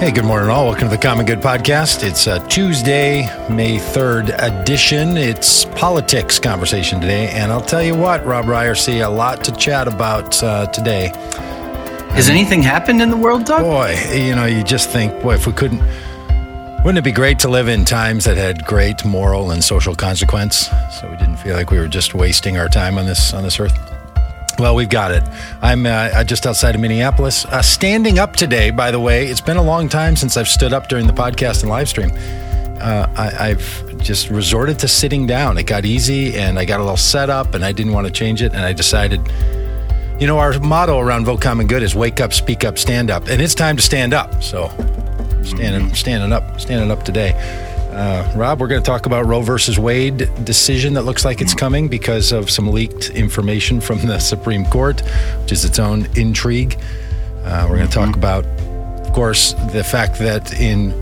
Hey, good morning, all. Welcome to the Common Good Podcast. It's a Tuesday, May 3rd edition. It's politics conversation today. And I'll tell you what, Rob Ryerse a lot to chat about uh, today. Has anything happened in the world, Doug? Boy, you know, you just think, boy, if we couldn't, wouldn't it be great to live in times that had great moral and social consequence? So we didn't feel like we were just wasting our time on this on this earth. Well, we've got it. I'm uh, just outside of Minneapolis. Uh, standing up today, by the way, it's been a long time since I've stood up during the podcast and live stream. Uh, I, have just resorted to sitting down. It got easy and I got a little set up and I didn't want to change it. And I decided, you know, our motto around Vote Common Good is wake up, speak up, stand up. And it's time to stand up. So standing, standing up, standing up today. Uh, Rob, we're going to talk about Roe versus Wade decision that looks like it's coming because of some leaked information from the Supreme Court, which is its own intrigue. Uh, we're going to talk about, of course, the fact that in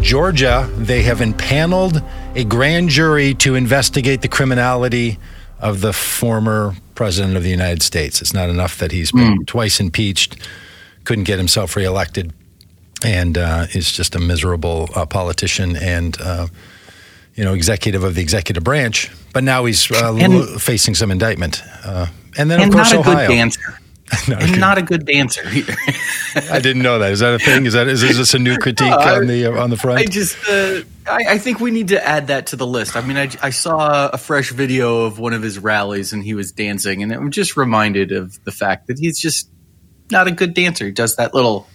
Georgia they have impaneled a grand jury to investigate the criminality of the former president of the United States. It's not enough that he's been mm. twice impeached, couldn't get himself reelected and uh, is just a miserable uh, politician and uh, you know executive of the executive branch. But now he's uh, and, facing some indictment. Uh, and then and of course not a Ohio. good dancer. not and a good, not a good dancer either. I didn't know that. Is that a thing? Is that is, is this a new critique on the uh, on the front? I just I, I, think we need to add that to the list. I mean, I, I saw a fresh video of one of his rallies and he was dancing, and I'm just reminded of the fact that he's just not a good dancer. He does that little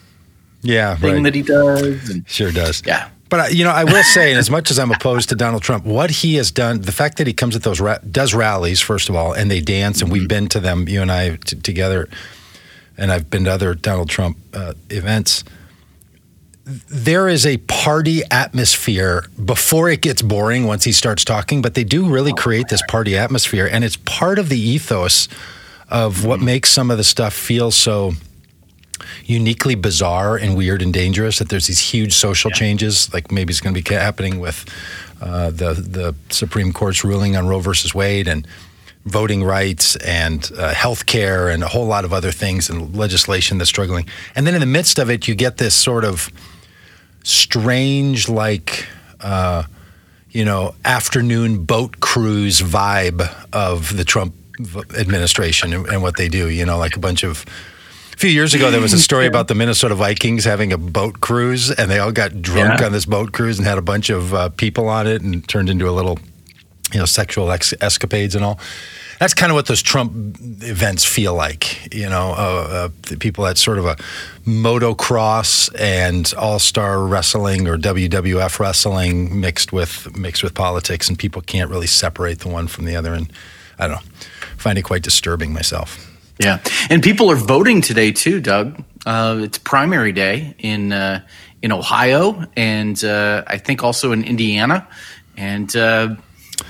yeah, thing right. that he does. And, sure does. Yeah. But you know, I will say, as much as I'm opposed to Donald Trump, what he has done, the fact that he comes at those ra- does rallies first of all, and they dance, and mm-hmm. we've been to them, you and I t- together, and I've been to other Donald Trump uh, events. There is a party atmosphere before it gets boring once he starts talking, but they do really create this party atmosphere, and it's part of the ethos of what mm-hmm. makes some of the stuff feel so uniquely bizarre and weird and dangerous. That there's these huge social yeah. changes, like maybe it's going to be happening with uh, the the Supreme Court's ruling on Roe versus Wade and voting rights and uh, health care and a whole lot of other things and legislation that's struggling. And then in the midst of it, you get this sort of strange, like, uh, you know, afternoon boat cruise vibe of the Trump administration and, and what they do, you know, like a bunch of few years ago, there was a story about the Minnesota Vikings having a boat cruise, and they all got drunk yeah. on this boat cruise and had a bunch of uh, people on it, and turned into a little, you know, sexual ex- escapades and all. That's kind of what those Trump events feel like, you know. Uh, uh, people at sort of a motocross and all-star wrestling or WWF wrestling mixed with mixed with politics, and people can't really separate the one from the other. And I don't know, find it quite disturbing myself. Yeah, and people are voting today too, Doug. Uh, it's primary day in uh, in Ohio, and uh, I think also in Indiana, and uh,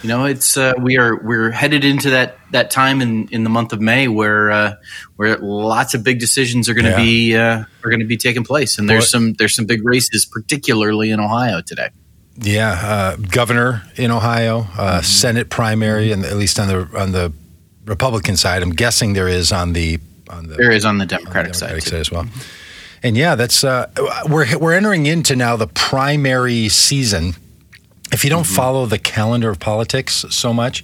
you know it's uh, we are we're headed into that that time in, in the month of May where uh, where lots of big decisions are going to yeah. be are going to be taking place, and there's some there's some big races, particularly in Ohio today. Yeah, governor in Ohio, mm-hmm. Senate primary, and at least on the on the Republican side. I'm guessing there is on the on the there is on the Democratic, on the Democratic side, side as well. And yeah, that's uh, we're we're entering into now the primary season. If you don't mm-hmm. follow the calendar of politics so much,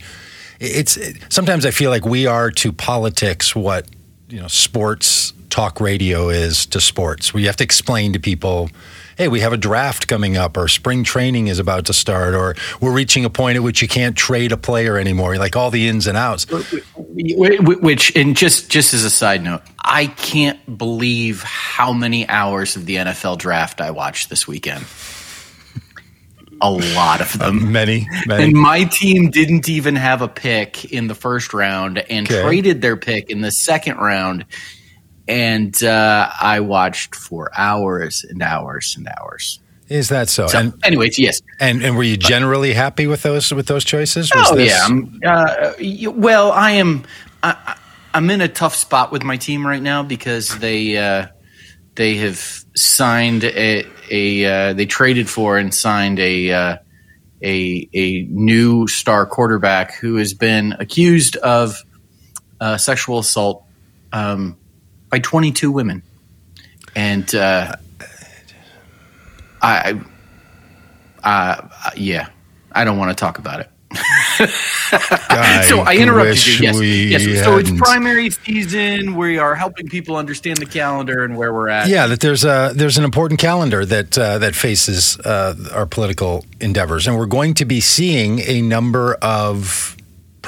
it's sometimes I feel like we are to politics what you know sports talk radio is to sports. We have to explain to people hey, we have a draft coming up, or spring training is about to start, or we're reaching a point at which you can't trade a player anymore. Like all the ins and outs. Which, and just just as a side note, I can't believe how many hours of the NFL draft I watched this weekend. A lot of them. Uh, many, many. And my team didn't even have a pick in the first round and okay. traded their pick in the second round and uh, I watched for hours and hours and hours. Is that so? so and, anyways, yes. And and were you generally happy with those with those choices? Was oh this- yeah. Uh, well, I am. I, am in a tough spot with my team right now because they uh, they have signed a, a uh, they traded for and signed a uh, a a new star quarterback who has been accused of uh, sexual assault. Um, by 22 women. And uh, I, uh, yeah, I don't want to talk about it. so I interrupted you. Yes, yes. So it's primary season. We are helping people understand the calendar and where we're at. Yeah, that there's a there's an important calendar that uh, that faces uh, our political endeavors, and we're going to be seeing a number of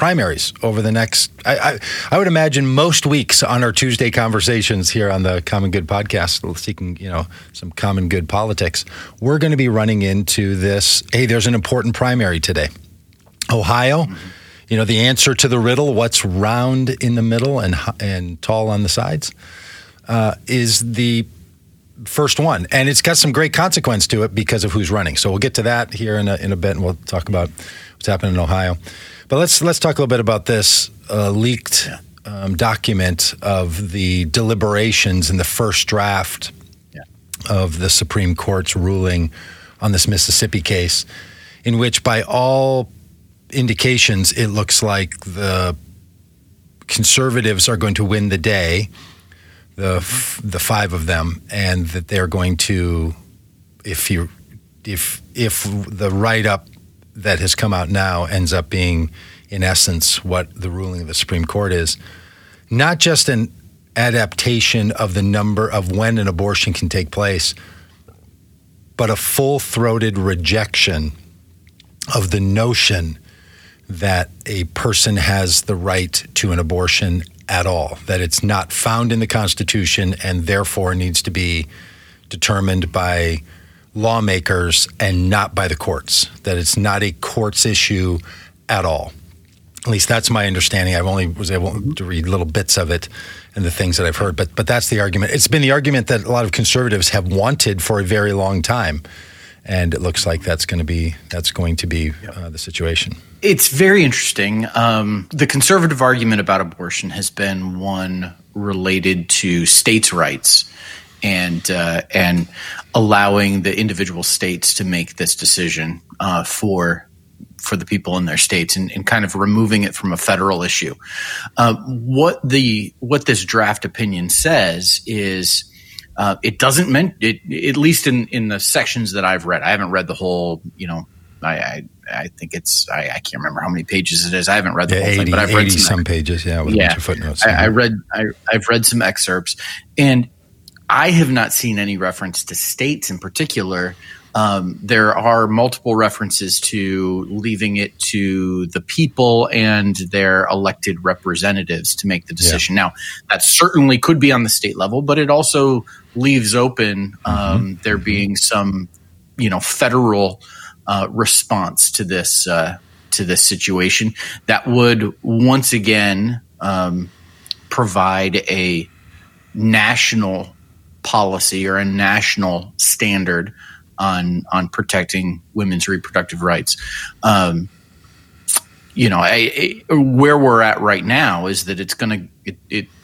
primaries over the next. I, I, I would imagine most weeks on our Tuesday conversations here on the Common Good podcast, seeking you know some common good politics. We're going to be running into this. Hey, there's an important primary today. Ohio, you know, the answer to the riddle, what's round in the middle and, and tall on the sides, uh, is the first one. And it's got some great consequence to it because of who's running. So we'll get to that here in a, in a bit and we'll talk about what's happening in Ohio. But let's, let's talk a little bit about this uh, leaked um, document of the deliberations in the first draft yeah. of the Supreme Court's ruling on this Mississippi case, in which, by all indications, it looks like the conservatives are going to win the day, the f- the five of them, and that they're going to, if you, if if the write up that has come out now ends up being, in essence, what the ruling of the Supreme Court is, not just an adaptation of the number of when an abortion can take place, but a full throated rejection of the notion that a person has the right to an abortion at all, that it's not found in the Constitution and therefore needs to be determined by lawmakers and not by the courts, that it's not a courts issue at all. At least that's my understanding. I've only was able to read little bits of it and the things that I've heard, but but that's the argument. It's been the argument that a lot of conservatives have wanted for a very long time and it looks like that's going to be that's going to be uh, the situation. It's very interesting. Um, the conservative argument about abortion has been one related to states' rights and uh, and allowing the individual states to make this decision uh, for for the people in their states and, and, kind of removing it from a federal issue. Uh, what the what this draft opinion says is uh, it doesn't mean it, at least in, in the sections that I've read. I haven't read the whole, you know, I, I, I think it's, I, I, can't remember how many pages it is. I haven't read the yeah, whole 80, thing, but I've read some, some pages. Yeah. With yeah. footnotes. I, I read, I, I've read some excerpts and I have not seen any reference to states in particular um, there are multiple references to leaving it to the people and their elected representatives to make the decision. Yeah. Now, that certainly could be on the state level, but it also leaves open um, mm-hmm. there mm-hmm. being some, you know, federal uh, response to this uh, to this situation that would once again um, provide a national policy or a national standard on on protecting women's reproductive rights. Um, you know, I, I, where we're at right now is that it's going to it,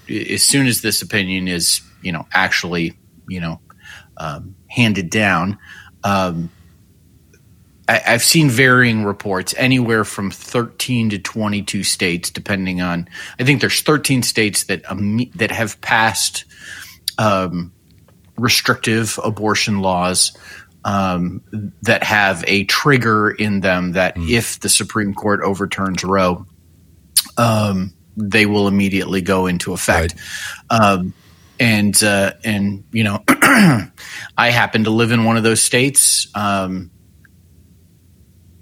it, as soon as this opinion is you know actually you know um, handed down. Um, I, have seen varying reports, anywhere from 13 to 22 states, depending on. I think there's 13 states that um, that have passed um, restrictive abortion laws um, that have a trigger in them that mm. if the Supreme Court overturns Roe, um, they will immediately go into effect. Right. Um, and uh, and you know, I happen to live in one of those states. Um,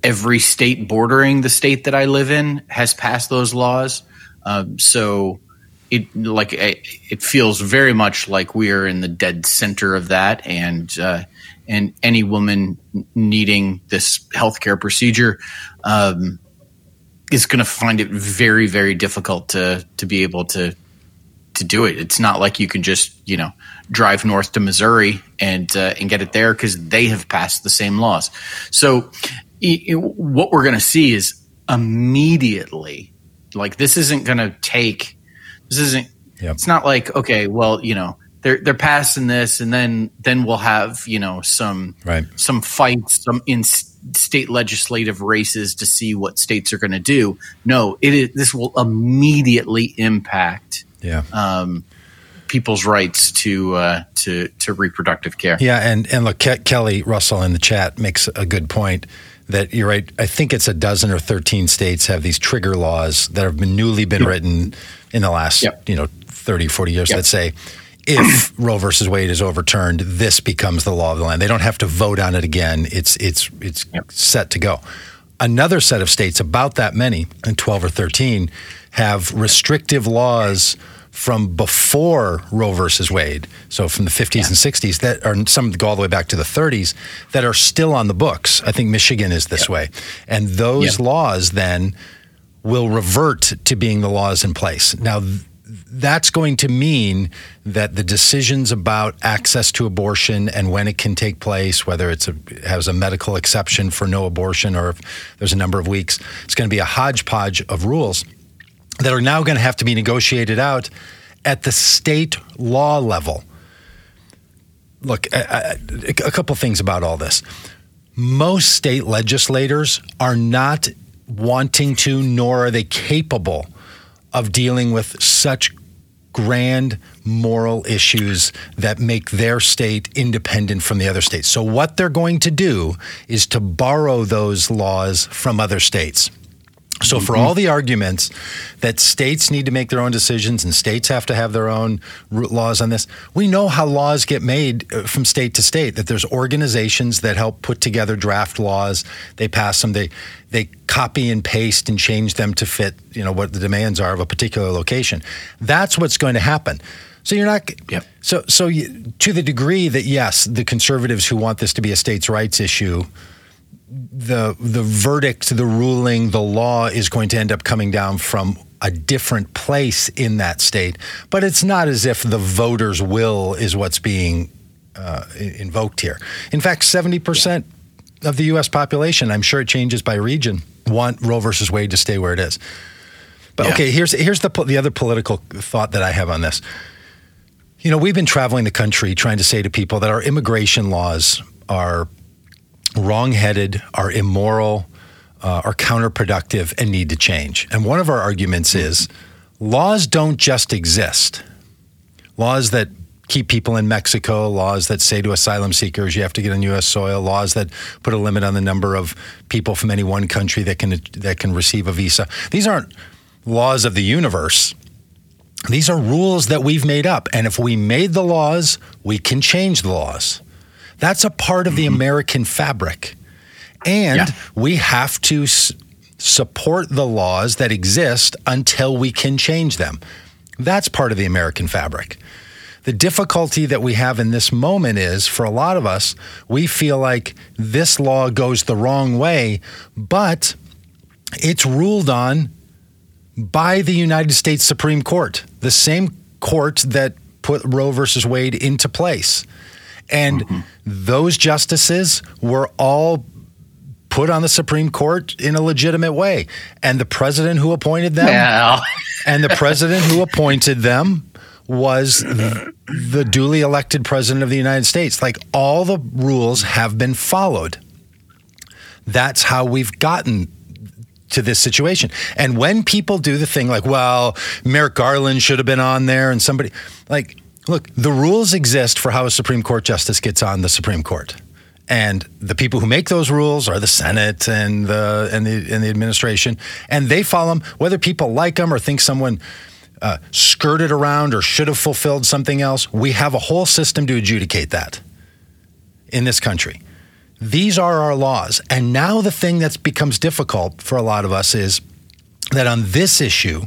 every state bordering the state that I live in has passed those laws. Um, so it like it feels very much like we are in the dead center of that, and uh, and any woman needing this healthcare procedure um, is going to find it very, very difficult to to be able to to do it. It's not like you can just you know drive north to Missouri and uh, and get it there because they have passed the same laws. So it, what we're going to see is immediately like this isn't going to take this isn't. Yep. It's not like okay, well you know they're they're passing this, and then then we'll have you know some right. some fights some in state legislative races to see what states are going to do. No, it is this will immediately impact yeah. um, people's rights to uh, to to reproductive care. Yeah, and and look, Ke- Kelly Russell in the chat makes a good point that you're right. I think it's a dozen or thirteen states have these trigger laws that have been newly been written in the last Yep. you know 30, 40 years. Yep. That say if Roe versus Wade is overturned, this becomes the law of the land. They don't have to vote on it again. It's it's it's Yep. set to go. Another set of states, about that many, and 12 or 13, have restrictive laws from before Roe versus Wade, so from the 50s and 60s, that are some go all the way back to the 30s, that are still on the books. I think Michigan is this way. And those Yep. laws then will revert to being the laws in place. Now, that's going to mean that the decisions about access to abortion and when it can take place, whether it's a, has a medical exception for no abortion or if there's a number of weeks, it's going to be a hodgepodge of rules that are now going to have to be negotiated out at the state law level. Look, I, I, a couple things about all this. Most state legislators are not wanting to, nor are they capable of dealing with such grand moral issues that make their state independent from the other states. So, what they're going to do is to borrow those laws from other states. So, for all the arguments that states need to make their own decisions and states have to have their own laws on this, we know how laws get made uh, from state to state. That there's organizations that help put together draft laws. They pass them. They they copy and paste and change them to fit you know what the demands are of a particular location. That's what's going to happen. So you're not. Yep. So so you, to the degree that yes, the conservatives who want this to be a states' rights issue the the verdict, the ruling, the law is going to end up coming down from a different place in that state. But it's not as if the voters' will is what's being uh, invoked here. In fact, seventy percent of the U.S. population, I'm sure it changes by region, want Roe versus Wade to stay where it is. But Yeah. okay, here's here's the the other political thought that I have on this. You know, we've been traveling the country trying to say to people that our immigration laws are wrongheaded, are immoral, uh, are counterproductive, and need to change. And one of our arguments is laws don't just exist. Laws that keep people in Mexico, laws that say to asylum seekers you have to get on U.S. soil, laws that put a limit on the number of people from any one country that can that can receive a visa. These aren't laws of the universe. These are rules that we've made up, and if we made the laws, we can change the laws. That's a part of the mm-hmm. American fabric. And Yeah. we have to s- support the laws that exist until we can change them. That's part of the American fabric. The difficulty that we have in this moment is for a lot of us, we feel like this law goes the wrong way, but it's ruled on by the United States Supreme Court, the same court that put Roe versus Wade into place. And mm-hmm. those justices were all put on the Supreme Court in a legitimate way. And the president who appointed them Well, and the president who appointed them was the duly elected president of the United States. Like all the rules have been followed. That's how we've gotten to this situation. And when people do the thing like, well, Merrick Garland should have been on there and somebody like, look, the rules exist for how a Supreme Court justice gets on the Supreme Court. And the people who make those rules are the Senate and the and the and the administration, and they follow them whether people like them or think someone uh, skirted around or should have fulfilled something else. We have a whole system to adjudicate that in this country. These are our laws, and now the thing that becomes difficult for a lot of us is that on this issue,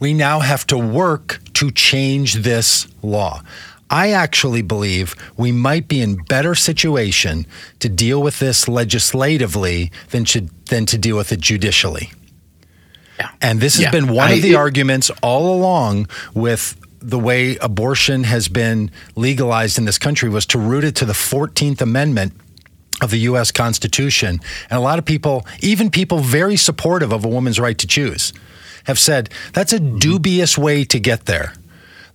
we now have to work to change this law. I actually believe we might be in better situation to deal with this legislatively than to, than to deal with it judicially. Yeah. And this has Yeah. been one I- of the it- arguments all along with the way abortion has been legalized in this country was to root it to the 14th Amendment of the US Constitution. And a lot of people, even people very supportive of a woman's right to choose, have said that's a mm-hmm. dubious way to get there.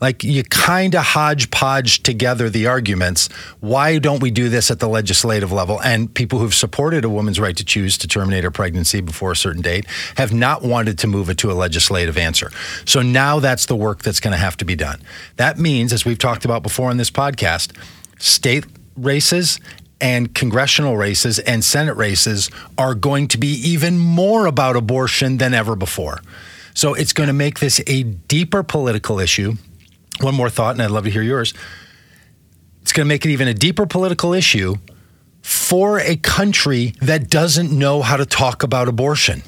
Like you kind of hodgepodge together the arguments. Why don't we do this at the legislative level? And people who've supported a woman's right to choose to terminate her pregnancy before a certain date have not wanted to move it to a legislative answer. So now that's the work that's going to have to be done. That means, as we've talked about before on this podcast, state races and congressional races and Senate races are going to be even more about abortion than ever before. So it's going to make this a deeper political issue. One more thought, and I'd love to hear yours. It's going to make it even a deeper political issue for a country that doesn't know how to talk about abortion.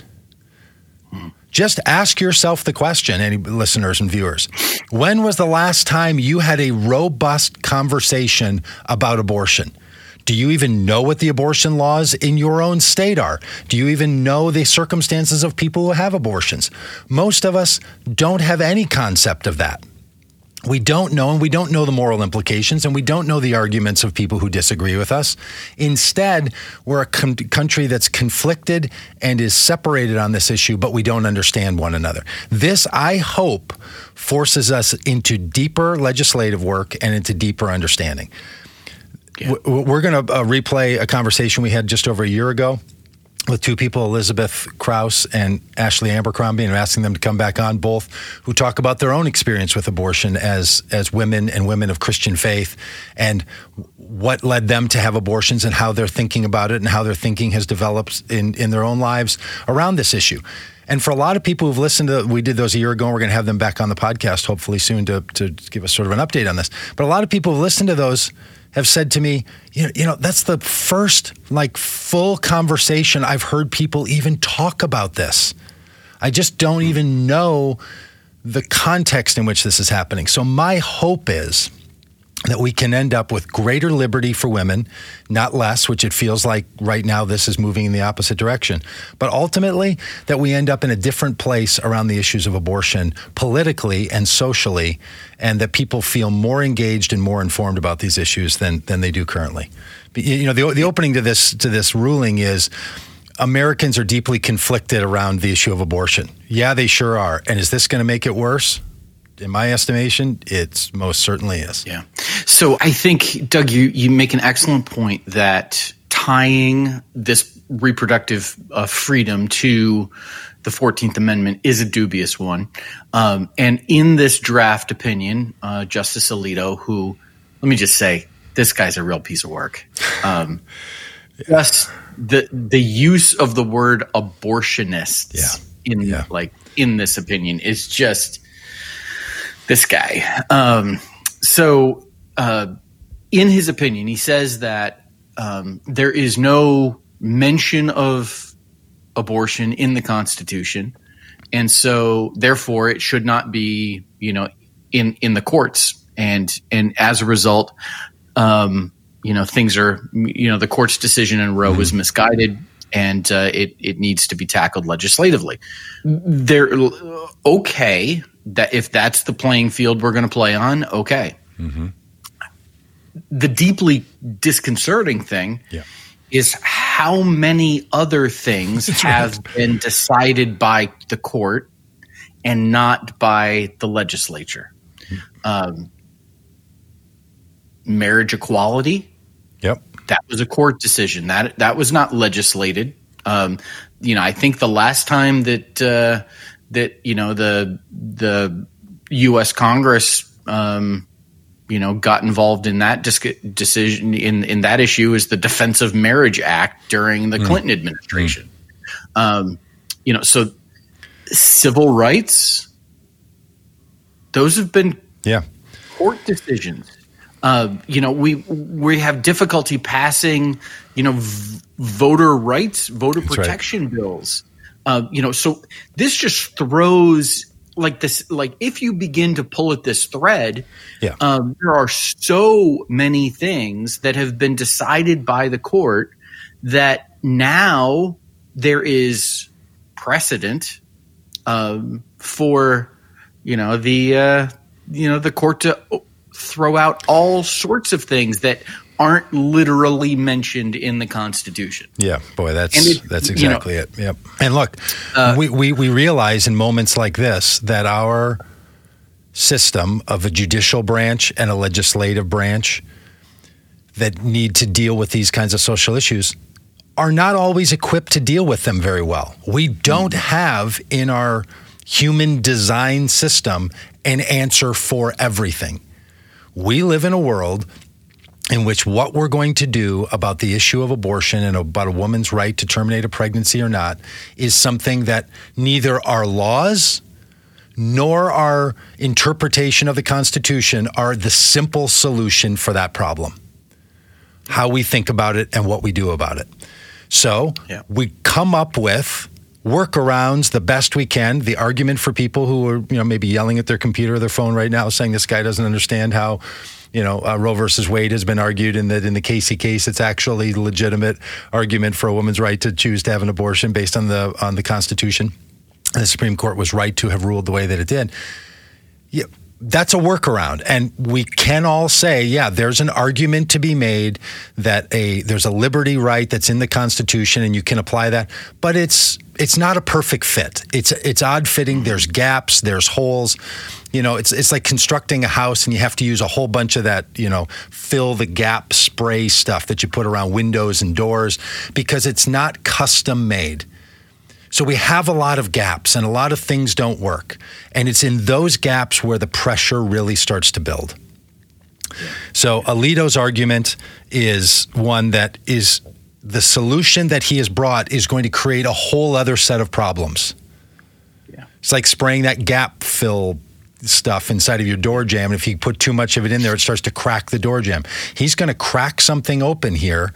Just ask yourself the question, any listeners and viewers. When was the last time you had a robust conversation about abortion? Do you even know what the abortion laws in your own state are? Do you even know the circumstances of people who have abortions? Most of us don't have any concept of that. We don't know, and we don't know the moral implications, and we don't know the arguments of people who disagree with us. Instead, we're a com- country that's conflicted and is separated on this issue, but we don't understand one another. This, I hope, forces us into deeper legislative work and into deeper understanding. Yeah. We're going to uh, replay a conversation we had just over a year ago with two people, Elizabeth Krause and Ashley Abercrombie, and asking them to come back on, both who talk about their own experience with abortion as as women and women of Christian faith, and what led them to have abortions and how they're thinking about it and how their thinking has developed in in their own lives around this issue. And for a lot of people who've listened to, we did those a year ago, and we're going to have them back on the podcast hopefully soon to, to give us sort of an update on this. But a lot of people who've listened to those have said to me, you know, you know, that's the first like full conversation I've heard people even talk about this. I just don't even know the context in which this is happening. So my hope is that we can end up with greater liberty for women, not less, which it feels like right now this is moving in the opposite direction. But ultimately, that we end up in a different place around the issues of abortion politically and socially, and that people feel more engaged and more informed about these issues than, than they do currently. You know, the, the opening to this to this ruling is Americans are deeply conflicted around the issue of abortion. Yeah, they sure are. And is this going to make it worse? In my estimation, it most certainly is. Yeah. So I think, Doug, you, you make an excellent point that tying this reproductive uh, freedom to the 14th Amendment is a dubious one. Um, and in this draft opinion, uh, Justice Alito, who, let me just say, this guy's a real piece of work. Um, just the the use of the word abortionists yeah. in yeah. like in this opinion is just this guy. Um, so, uh, in his opinion, he says that um, there is no mention of abortion in the Constitution, and so therefore it should not be, you know, in in the courts, and and as a result, um, you know, things are, you know, the court's decision in Roe mm-hmm. was misguided and uh, it it needs to be tackled legislatively. They're okay that if that's the playing field we're going to play on, okay. Mm-hmm. The deeply disconcerting thing yeah. is how many other things have right. been decided by the court and not by the legislature. Um, marriage equality. Yep. That was a court decision. That that was not legislated. Um, you know, I think the last time that uh, that you know the the U.S. Congress um, you know got involved in that decision in in that issue is the Defense of Marriage Act during the mm. Clinton administration. Mm. Um, you know, so civil rights those have been yeah court decisions. Uh, you know, we we have difficulty passing, you know, v- voter rights, voter That's protection right. bills. Uh, you know, so this just throws like this. Like if you begin to pull at this thread, yeah. um, there are so many things that have been decided by the court that now there is precedent um, for you know the uh, you know the court to throw out all sorts of things that aren't literally mentioned in the Constitution. Yeah, boy, that's it, that's exactly you know, it. Yep. And look, uh, we, we we realize in moments like this that our system of a judicial branch and a legislative branch that need to deal with these kinds of social issues are not always equipped to deal with them very well. We don't have in our human design system an answer for everything. We live in a world in which what we're going to do about the issue of abortion and about a woman's right to terminate a pregnancy or not is something that neither our laws nor our interpretation of the Constitution are the simple solution for that problem. How we think about it and what we do about it. So yeah. we come up with workarounds the best we can. The argument for people who are, you know, maybe yelling at their computer or their phone right now, saying this guy doesn't understand how, you know, uh, Roe versus Wade has been argued, and that in the Casey case, it's actually legitimate argument for a woman's right to choose to have an abortion based on the on the Constitution. The Supreme Court was right to have ruled the way that it did. Yeah, that's a workaround and we can all say yeah there's an argument to be made that a there's a liberty right that's in the constitution and you can apply that but it's it's not a perfect fit. It's it's odd fitting. Mm-hmm. There's gaps there's holes. You know it's it's like constructing a house and you have to use a whole bunch of that you know fill the gap spray stuff that you put around windows and doors because it's not custom made. So we have a lot of gaps and a lot of things don't work. And it's in those gaps where the pressure really starts to build. So Alito's argument is one that is the solution that he has brought is going to create a whole other set of problems. Yeah. It's like spraying that gap fill stuff inside of your door jamb. And if you put too much of it in there, it starts to crack the door jamb. He's going to crack something open here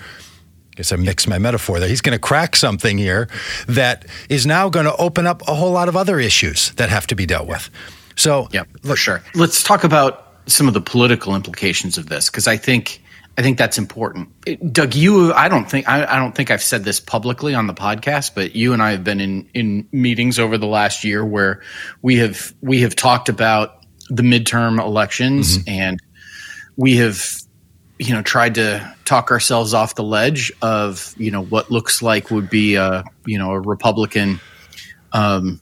I guess I mixed my metaphor there. He's going to crack something here that is now going to open up a whole lot of other issues that have to be dealt with. So, yeah, for sure. Let's talk about some of the political implications of this because I think I think that's important. Doug, you, I don't think I, I, don't think I've said this publicly on the podcast, but you and I have been in in meetings over the last year where we have we have talked about the midterm elections mm-hmm. and we have you know tried to talk ourselves off the ledge of you know what looks like would be a you know a Republican um,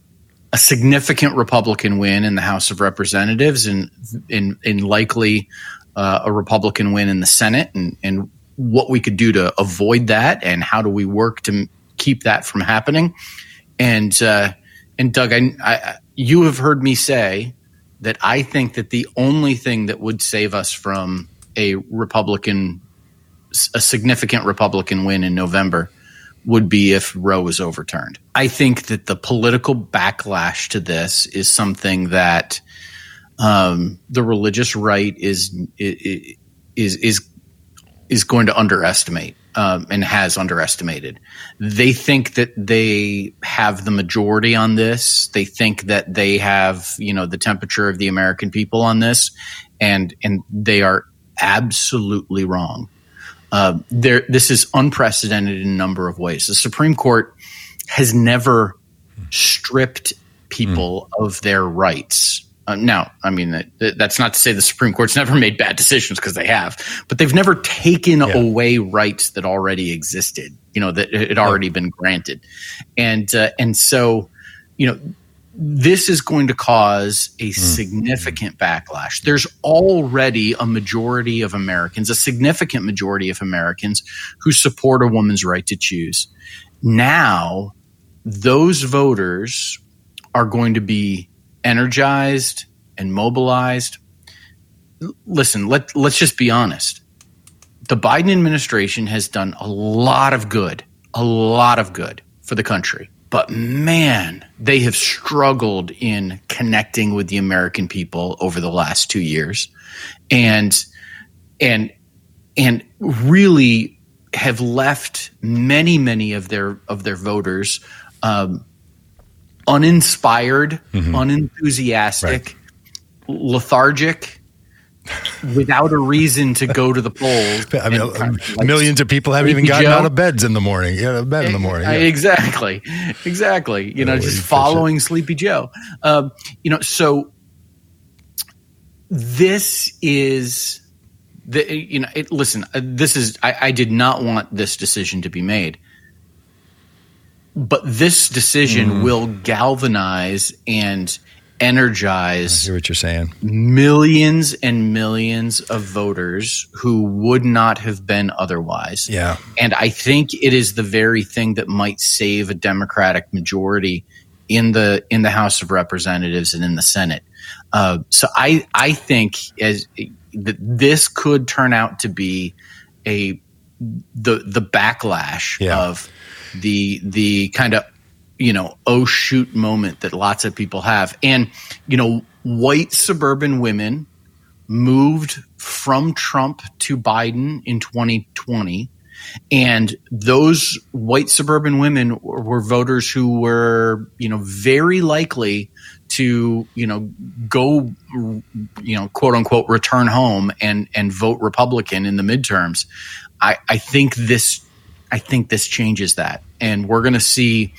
a significant Republican win in the House of Representatives and in in likely uh, a Republican win in the Senate and and what we could do to avoid that and how do we work to keep that from happening and uh, and Doug I, I you have heard me say that I think that the only thing that would save us from a Republican, a significant Republican win in November would be if Roe was overturned. I think that the political backlash to this is something that um, the religious right is is is is going to underestimate um, and has underestimated. They think that they have the majority on this. They think that they have you know the temperature of the American people on this, and and they are absolutely wrong. Uh, there, this is unprecedented in a number of ways. The Supreme Court has never stripped people mm. of their rights. Uh, now, I mean, that, that's not to say the Supreme Court's never made bad decisions because they have, but they've never taken yeah. away rights that already existed, you know, that had already yeah. been granted. And, uh, and so, you know, this is going to cause a mm. significant backlash. There's already a majority of Americans, a significant majority of Americans who support a woman's right to choose. Now, those voters are going to be energized and mobilized. Listen, let, let's just be honest. The Biden administration has done a lot of good, a lot of good for the country but man, they have struggled in connecting with the American people over the last two years, and and and really have left many many of their of their voters um, uninspired, mm-hmm. unenthusiastic, right. lethargic without a reason to go to the polls. I mean, kind of like millions of people haven't even gotten Joe. out of beds in the morning. Yeah, bed in the morning. Yeah. Exactly, exactly. You know, just following Sleepy Joe. Um, you know, so this is the you know. It, listen, uh, this is. I, I did not want this decision to be made. But this decision mm. will galvanize and energize I hear what you're saying. millions and millions of voters who would not have been otherwise. Yeah. And I think it is the very thing that might save a Democratic majority in the in the House of Representatives and in the Senate. Uh, so I I think as that this could turn out to be a the the backlash Yeah. of the the kind of you know oh shoot moment that lots of people have. And you know white suburban women moved from Trump to Biden in 2020 and those white suburban women were voters who were you know very likely to you know go you know quote unquote return home and and vote republican in the midterms. I i think this i think this changes that and we're going to see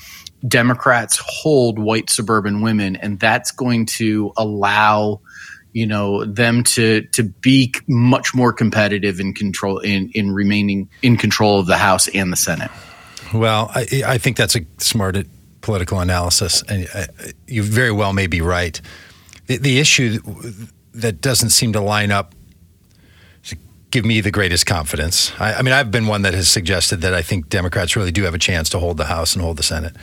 democrats hold white suburban women and that's going to allow you know them to to be much more competitive in control in in remaining in control of the house and the senate Well, I, I think that's a smart political analysis, and uh, you very well may be right. The, the issue that doesn't seem to line up give me the greatest confidence. I, I mean, I've been one that has suggested that I think Democrats really do have a chance to hold the House and hold the Senate.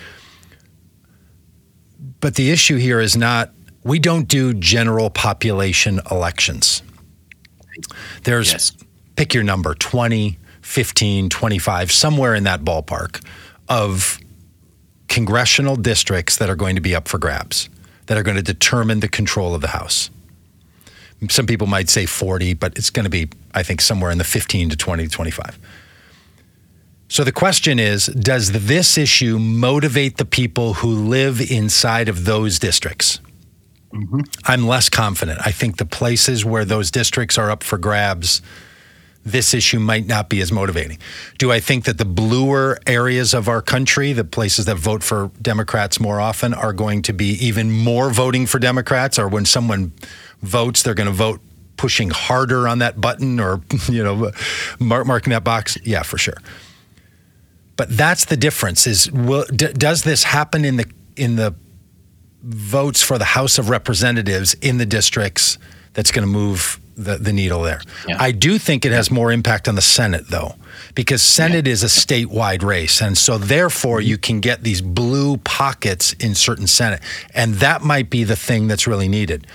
But the issue here is not we don't do general population elections. There's Yes. pick your number 20, 15, 25, somewhere in that ballpark of congressional districts that are going to be up for grabs, that are going to determine the control of the House. Some people might say 40, but it's going to be, I think, somewhere in the 15 to 20 to 25. So the question is Does this issue motivate the people who live inside of those districts? Mm-hmm. I'm less confident. I think the places where those districts are up for grabs, this issue might not be as motivating. Do I think that the bluer areas of our country, the places that vote for Democrats more often, are going to be even more voting for Democrats? Or when someone votes, they're going to vote pushing harder on that button or, you know, mark, marking that box? Yeah, for sure. But that's the difference. Is will, d- does this happen in the in the votes for the House of Representatives in the districts that's going to move the, the needle there. Yeah. I do think it has more impact on the Senate, though, because Senate is a statewide race. And so, therefore, you can get these blue pockets in certain Senate. And that might be the thing that's really needed.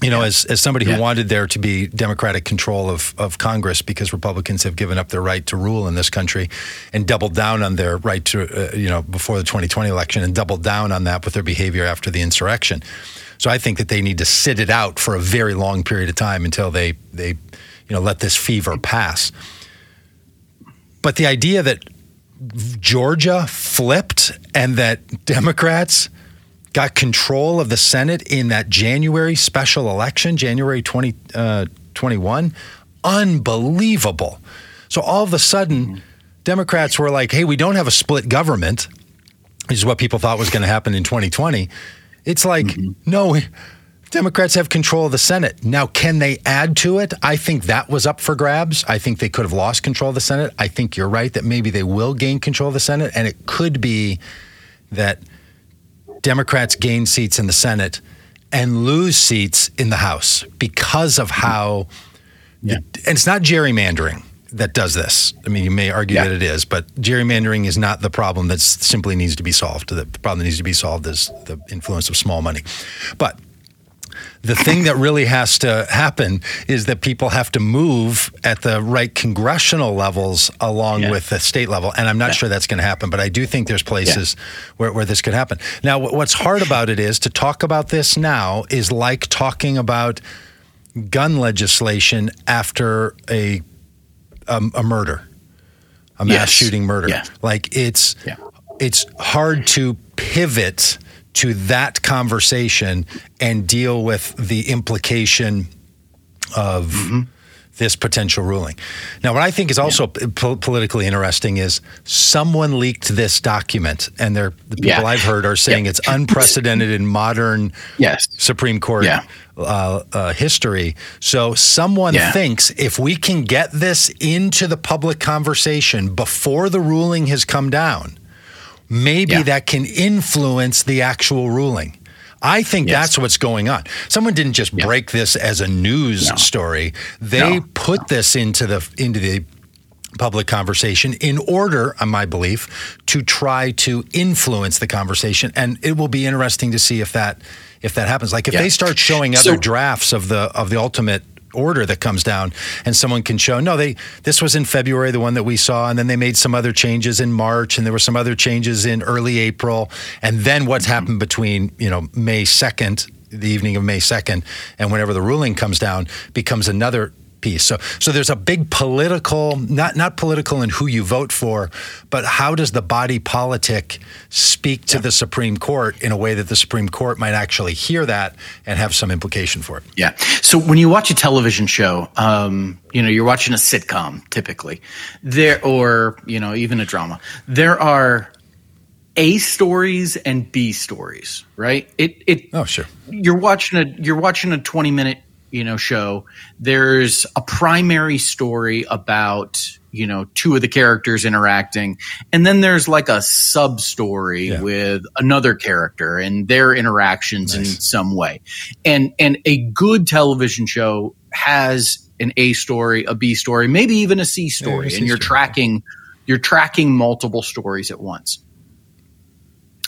You know, as, as somebody Yeah. who wanted there to be Democratic control of, of Congress because Republicans have given up their right to rule in this country and doubled down on their right to, uh, you know, before the 2020 election and doubled down on that with their behavior after the insurrection. So I think that they need to sit it out for a very long period of time until they, they you know, let this fever pass. But the idea that Georgia flipped and that Democrats got control of the Senate in that January special election, January 2021, uh, unbelievable. So all of a sudden, Democrats were like, hey, we don't have a split government, which is what people thought was going to happen in 2020. It's like, mm-hmm. no, Democrats have control of the Senate. Now, can they add to it? I think that was up for grabs. I think they could have lost control of the Senate. I think you're right that maybe they will gain control of the Senate. And it could be that Democrats gain seats in the Senate and lose seats in the House because of how, Yeah. and it's not gerrymandering that does this. I mean, you may argue Yeah. that it is, but gerrymandering is not the problem that simply needs to be solved. The problem that needs to be solved is the influence of small money. But the thing that really has to happen is that people have to move at the right congressional levels along Yeah. with the state level. And I'm not sure that's going to happen, but I do think there's places where, where this could happen. Now, what's hard about it is to talk about this now is like talking about gun legislation after a a, a murder, a mass Yes. shooting murder. Yeah. Like it's Yeah. it's hard to pivot to that conversation and deal with the implication of Mm-hmm. this potential ruling. Now, what I think is also po- politically interesting is someone leaked this document, and the people Yeah. I've heard are saying Yeah. it's unprecedented in modern Yes. Supreme Court Yeah. uh, uh, history. So someone Yeah. thinks if we can get this into the public conversation before the ruling has come down, maybe Yeah. that can influence the actual ruling. I think yes. that's what's going on. Someone didn't just yeah. break this as a news no. story. They no. put no. this into the into the public conversation in order, on my belief, to try to influence the conversation. And it will be interesting to see if that if that happens. Like if yeah. they start showing other so, drafts of the of the ultimate order that comes down and someone can show no they this was in February the one that we saw and then they made some other changes in March and there were some other changes in early April and then what's mm-hmm. happened between you know May 2nd the evening of May 2nd and whenever the ruling comes down becomes another piece. So, so there's a big political, not not political in who you vote for, but how does the body politic speak to yeah. the Supreme Court in a way that the Supreme Court might actually hear that and have some implication for it? Yeah. So when you watch a television show, um, you know, you're watching a sitcom typically, there, or you know, even a drama. There are a stories and B stories, right? It it Oh, sure. You're watching a you're watching a 20 minute you know show there's a primary story about you know two of the characters interacting and then there's like a sub story yeah. with another character and their interactions nice. in some way and and a good television show has an a story a b story maybe even a c story yeah, and you're story. tracking you're tracking multiple stories at once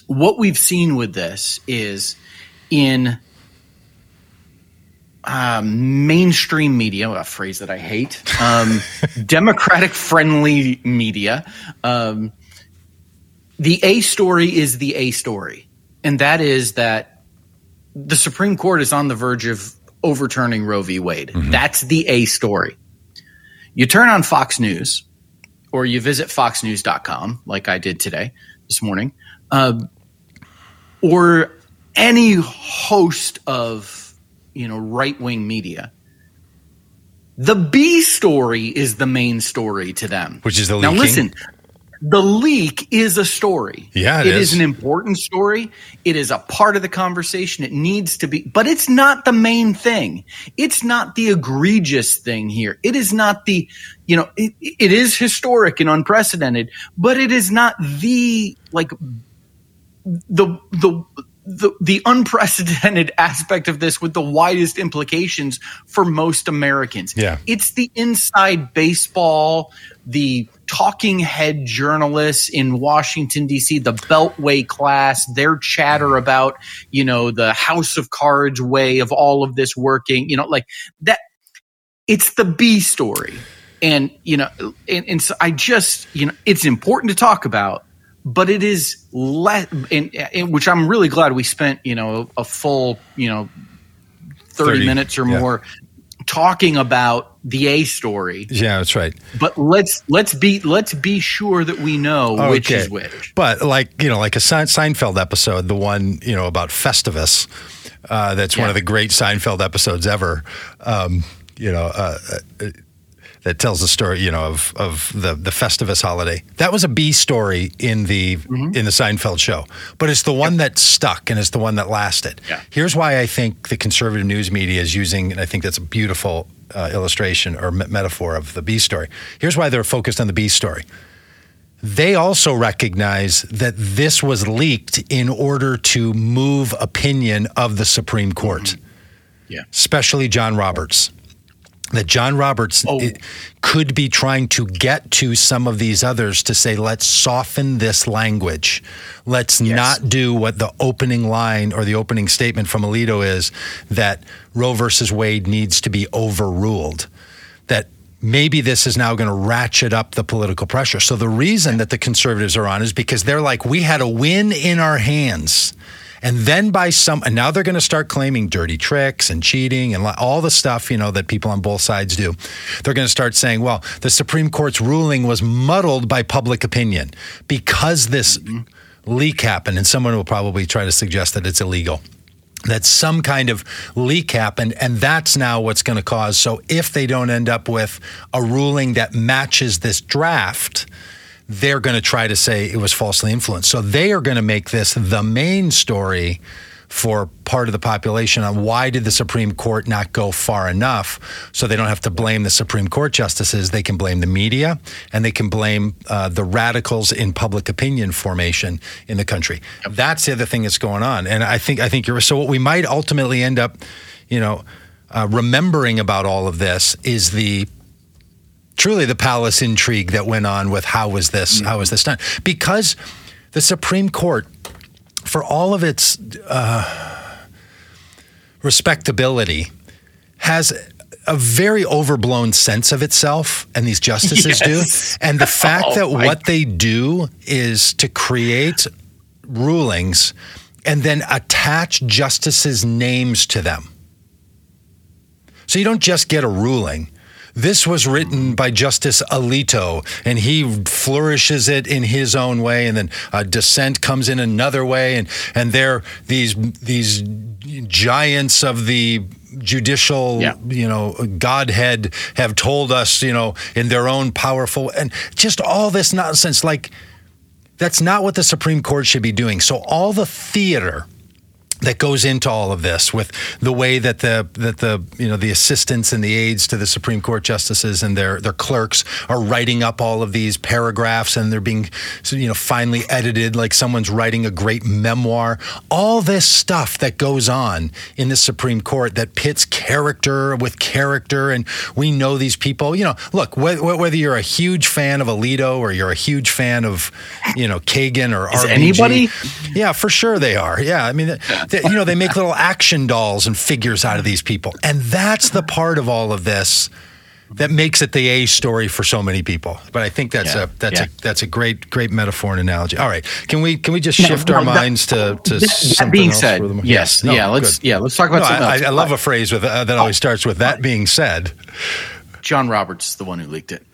what we've seen with this is in um, mainstream media, a phrase that I hate, um, democratic friendly media. Um, the A story is the A story, and that is that the Supreme Court is on the verge of overturning Roe v. Wade. Mm-hmm. That's the A story. You turn on Fox News or you visit foxnews.com, like I did today, this morning, uh, or any host of you know right wing media. The B story is the main story to them, which is the leaking. now. Listen, the leak is a story. Yeah, it, it is. is an important story. It is a part of the conversation. It needs to be, but it's not the main thing. It's not the egregious thing here. It is not the, you know, it, it is historic and unprecedented, but it is not the like the the the, the unprecedented aspect of this with the widest implications for most Americans. Yeah. It's the inside baseball, the talking head journalists in Washington DC, the Beltway class, their chatter about, you know, the House of Cards way of all of this working, you know, like that it's the B story. And, you know, and, and so I just, you know, it's important to talk about, but it is less, in, in, which I'm really glad we spent, you know, a full, you know, 30, 30 minutes or yeah. more talking about the A story. Yeah, that's right. But let's let's be let's be sure that we know okay. which is which. But like you know, like a Seinfeld episode, the one you know about Festivus. Uh, that's yeah. one of the great Seinfeld episodes ever. Um, you know, uh, uh that tells the story, you know, of of the the Festivus holiday. That was a B story in the mm-hmm. in the Seinfeld show, but it's the one yep. that stuck and it's the one that lasted. Yeah. Here's why I think the conservative news media is using, and I think that's a beautiful uh, illustration or me- metaphor of the B story. Here's why they're focused on the B story. They also recognize that this was leaked in order to move opinion of the Supreme Court. Mm-hmm. Yeah. Especially John Roberts that John Roberts oh. could be trying to get to some of these others to say, let's soften this language. Let's yes. not do what the opening line or the opening statement from Alito is that Roe versus Wade needs to be overruled. That maybe this is now going to ratchet up the political pressure. So the reason that the conservatives are on is because they're like, we had a win in our hands and then by some, and now they're going to start claiming dirty tricks and cheating and all the stuff, you know, that people on both sides do. They're going to start saying, well, the Supreme Court's ruling was muddled by public opinion because this mm-hmm. leak happened. And someone will probably try to suggest that it's illegal that some kind of leak happened and that's now what's going to cause so if they don't end up with a ruling that matches this draft they're going to try to say it was falsely influenced. So they are going to make this the main story for part of the population on why did the Supreme Court not go far enough so they don't have to blame the Supreme Court justices. They can blame the media and they can blame uh, the radicals in public opinion formation in the country. That's the other thing that's going on. And I think I think you're so what we might ultimately end up, you know, uh, remembering about all of this is the truly the palace intrigue that went on with how was this mm-hmm. how was this done because the Supreme Court for all of its uh, respectability, has a very overblown sense of itself, and these justices yes. do. And the fact oh, that what they do is to create rulings and then attach justices' names to them. So you don't just get a ruling, this was written by Justice Alito, and he flourishes it in his own way, and then a dissent comes in another way, and and they're these these giants of the judicial yeah. you know godhead have told us you know in their own powerful and just all this nonsense like that's not what the supreme court should be doing so all the theater that goes into all of this with the way that the that the you know the assistants and the aides to the Supreme Court justices and their their clerks are writing up all of these paragraphs and they're being you know finally edited like someone's writing a great memoir. All this stuff that goes on in the Supreme Court that pits character with character. And we know these people you know look whether you're a huge fan of Alito or you're a huge fan of you know Kagan or Is RBG, anybody? Yeah for sure they are. Yeah I mean you know, they make little action dolls and figures out of these people. And that's the part of all of this that makes it the A story for so many people. But I think that's yeah, a that's yeah. a that's a great great metaphor and analogy. All right, can we can we just shift no, our that, minds to to that, something being else said? Yes, no, yeah. Let's good. yeah. Let's talk about. No, I, I, love a phrase with uh, that always starts with that being said. John Roberts is the one who leaked it.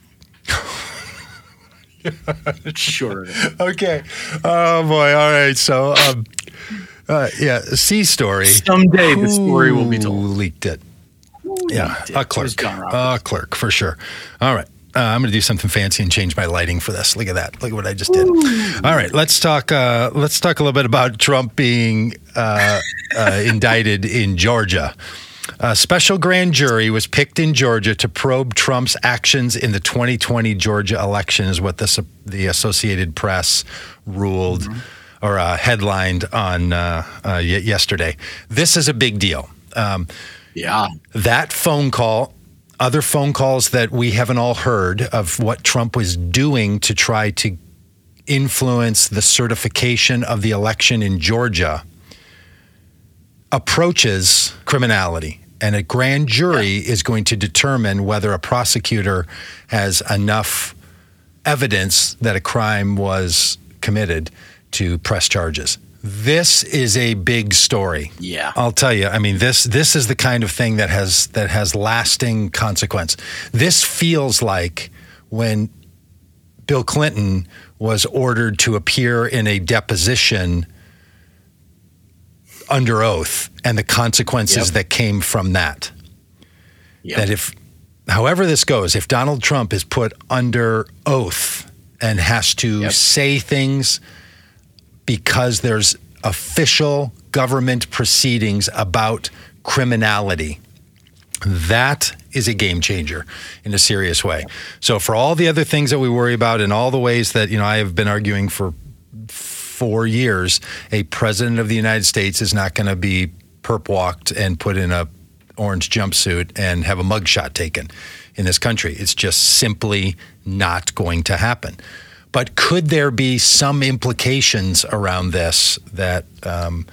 sure. Okay. Oh boy. All right. So. Um, uh, yeah, C story. Someday Who the story will be told. Leaked it. Who yeah, it? a clerk. A clerk for sure. All right. Uh, I'm going to do something fancy and change my lighting for this. Look at that. Look at what I just did. Ooh. All right, let's talk. Uh, let's talk a little bit about Trump being uh, uh indicted in Georgia. A special grand jury was picked in Georgia to probe Trump's actions in the 2020 Georgia election, is what the, the Associated Press ruled. Mm-hmm or uh, headlined on uh, uh, yesterday. This is a big deal. Um, yeah. That phone call, other phone calls that we haven't all heard of what Trump was doing to try to influence the certification of the election in Georgia approaches criminality. And a grand jury yeah. is going to determine whether a prosecutor has enough evidence that a crime was committed to press charges. This is a big story. Yeah. I'll tell you. I mean, this this is the kind of thing that has that has lasting consequence. This feels like when Bill Clinton was ordered to appear in a deposition under oath and the consequences yep. that came from that. Yep. That if however this goes, if Donald Trump is put under oath and has to yep. say things because there's official government proceedings about criminality. That is a game changer in a serious way. So for all the other things that we worry about and all the ways that, you know, I have been arguing for 4 years, a president of the United States is not going to be perp walked and put in a orange jumpsuit and have a mugshot taken in this country. It's just simply not going to happen. But could there be some implications around this that um,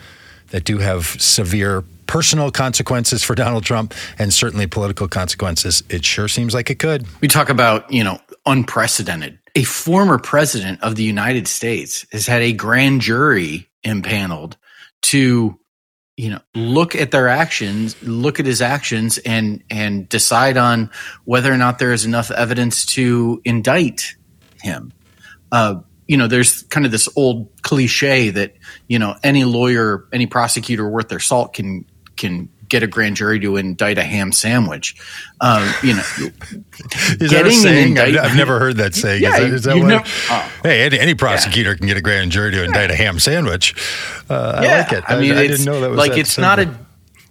that do have severe personal consequences for Donald Trump and certainly political consequences? It sure seems like it could. We talk about you know unprecedented. A former president of the United States has had a grand jury impaneled to you know look at their actions look at his actions and and decide on whether or not there is enough evidence to indict him uh, you know, there's kind of this old cliche that you know any lawyer, any prosecutor worth their salt can can get a grand jury to indict a ham sandwich. Um, you know, is that a saying? I've, I've, never heard that saying. Yeah, is that, is that what? Never, oh. Hey, any, any prosecutor yeah. can get a grand jury to indict a ham sandwich. Uh, yeah. I like it. I, I mean, I, didn't know that was like it's simple. not a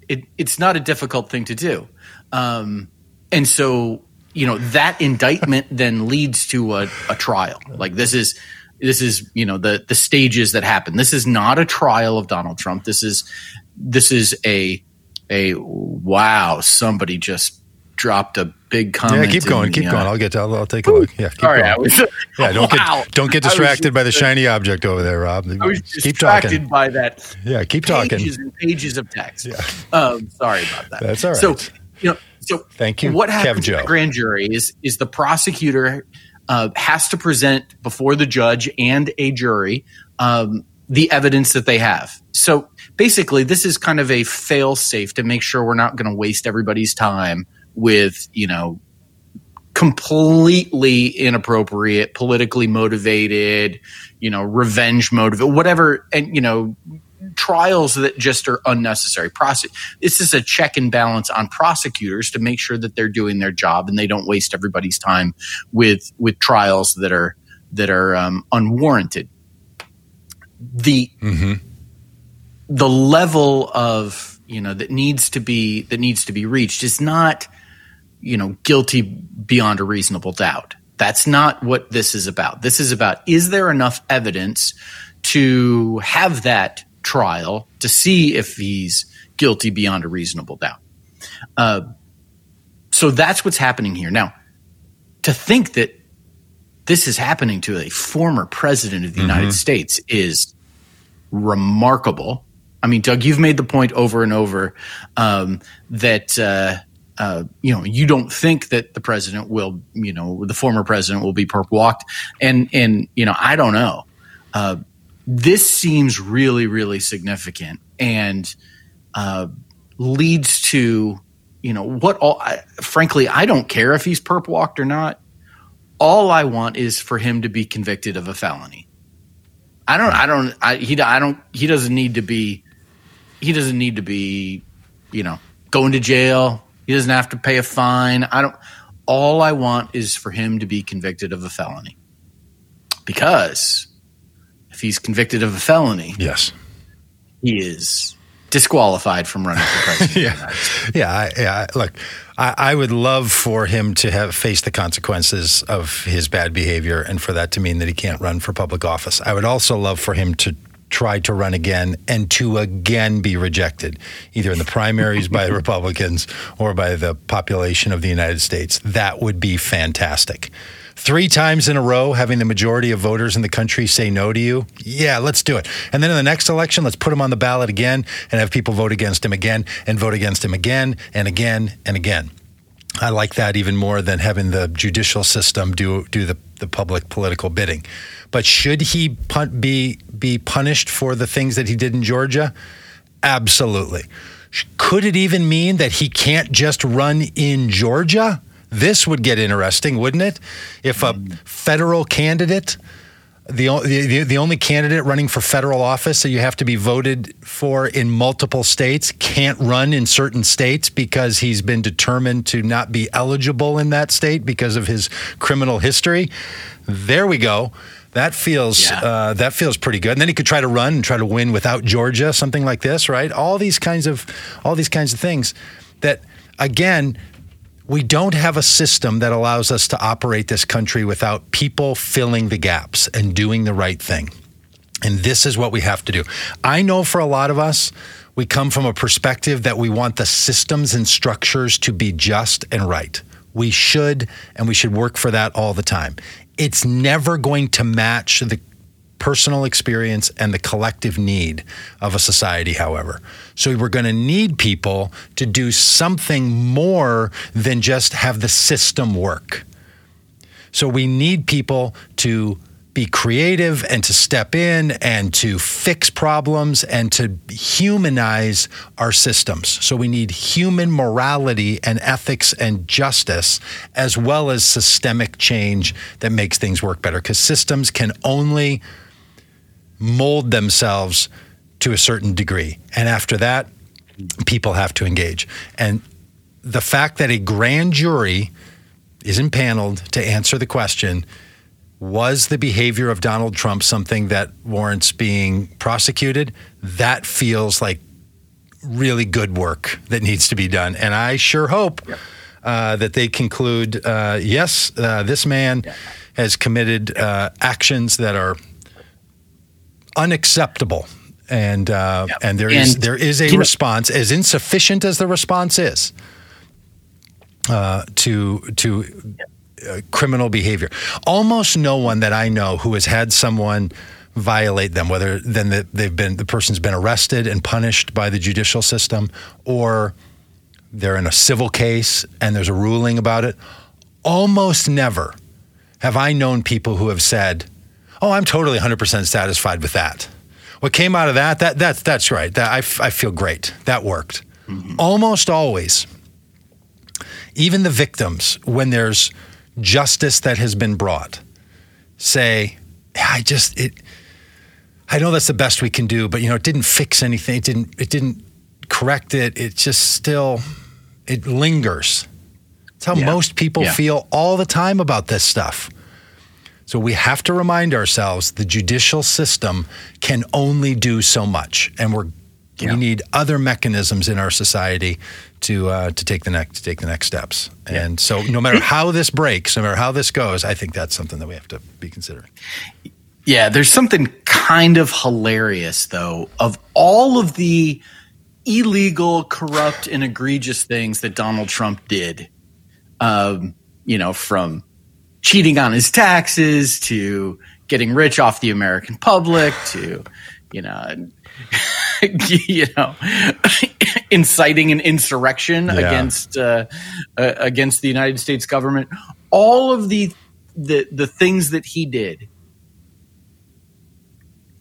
it, it's not a difficult thing to do, um, and so you know that indictment then leads to a, a trial. Like this is this is you know the the stages that happen. This is not a trial of Donald Trump. This is this is a a wow somebody just dropped a big comment. Yeah, keep going, keep going. I'll get. To, I'll, I'll take a look. Yeah, keep going. yeah, don't wow. get don't get distracted by the shiny object over there, Rob. I was keep distracted talking. by that. Yeah, keep talking. Pages and pages of text. Yeah. Um, sorry about that. That's all right. So you know, so thank you. What happens in the grand jury is is the prosecutor uh, has to present before the judge and a jury um, the evidence that they have. So basically, this is kind of a fail safe to make sure we're not going to waste everybody's time with, you know, completely inappropriate, politically motivated, you know, revenge motive, whatever, and, you know, trials that just are unnecessary. Prose- this is a check and balance on prosecutors to make sure that they're doing their job and they don't waste everybody's time with with trials that are that are um, unwarranted. The mm-hmm. the level of you know that needs to be that needs to be reached is not you know guilty beyond a reasonable doubt. That's not what this is about. This is about is there enough evidence to have that trial to see if he's guilty beyond a reasonable doubt. Uh, so that's what's happening here. Now, to think that this is happening to a former president of the mm-hmm. United States is remarkable. I mean, Doug, you've made the point over and over um, that uh, uh, you know you don't think that the president will, you know, the former president will be perp walked, and and you know I don't know. Uh, this seems really, really significant and uh, leads to, you know, what all, I, frankly, I don't care if he's perp walked or not. All I want is for him to be convicted of a felony. I don't, I don't, I, he, I don't, he doesn't need to be, he doesn't need to be, you know, going to jail. He doesn't have to pay a fine. I don't, all I want is for him to be convicted of a felony because if he's convicted of a felony, yes, he is disqualified from running for president. yeah, yeah, I, yeah. Look, I, I, would love for him to have faced the consequences of his bad behavior, and for that to mean that he can't run for public office. I would also love for him to try to run again and to again be rejected, either in the primaries by the Republicans or by the population of the United States. That would be fantastic three times in a row having the majority of voters in the country say no to you, yeah, let's do it. And then in the next election, let's put him on the ballot again and have people vote against him again and vote against him again and again and again. I like that even more than having the judicial system do do the, the public political bidding. But should he pun- be be punished for the things that he did in Georgia? Absolutely. Could it even mean that he can't just run in Georgia? This would get interesting, wouldn't it? If a federal candidate, the, the, the only candidate running for federal office that you have to be voted for in multiple states can't run in certain states because he's been determined to not be eligible in that state because of his criminal history. There we go. That feels yeah. uh, that feels pretty good. And then he could try to run and try to win without Georgia, something like this, right? All these kinds of all these kinds of things that again we don't have a system that allows us to operate this country without people filling the gaps and doing the right thing. And this is what we have to do. I know for a lot of us, we come from a perspective that we want the systems and structures to be just and right. We should, and we should work for that all the time. It's never going to match the personal experience and the collective need of a society, however. So we're going to need people to do something more than just have the system work. So we need people to be creative and to step in and to fix problems and to humanize our systems. So we need human morality and ethics and justice, as well as systemic change that makes things work better. Because systems can only mold themselves to a certain degree. And after that, people have to engage. And the fact that a grand jury is impaneled to answer the question was the behavior of Donald Trump something that warrants being prosecuted? That feels like really good work that needs to be done. And I sure hope uh, that they conclude uh, yes, uh, this man has committed uh, actions that are unacceptable. And uh, and there is And, there is a you know- response as insufficient as the response is uh, to to uh, criminal behavior. Almost no one that I know who has had someone violate them, whether then that they've been the person's been arrested and punished by the judicial system, or they're in a civil case and there's a ruling about it. Almost never have I known people who have said, "Oh, I'm totally 100% satisfied with that." What came out of that? That that's that's right. That I, f- I feel great. That worked. Mm-hmm. Almost always even the victims, when there's justice that has been brought, say, I just it I know that's the best we can do, but you know, it didn't fix anything. It didn't it didn't correct it. It just still it lingers. It's how Yeah. most people Yeah. feel all the time about this stuff. So we have to remind ourselves the judicial system can only do so much, and we're Yeah. we need other mechanisms in our society to uh, to take the next to take the next steps. And so, no matter how this breaks, no matter how this goes, I think that's something that we have to be considering. Yeah, there's something kind of hilarious though of all of the illegal, corrupt, and egregious things that Donald Trump did. Um, you know, from cheating on his taxes to getting rich off the American public to, you know, you know, inciting an insurrection Yeah. against uh, uh, against the United States government. All of the the the things that he did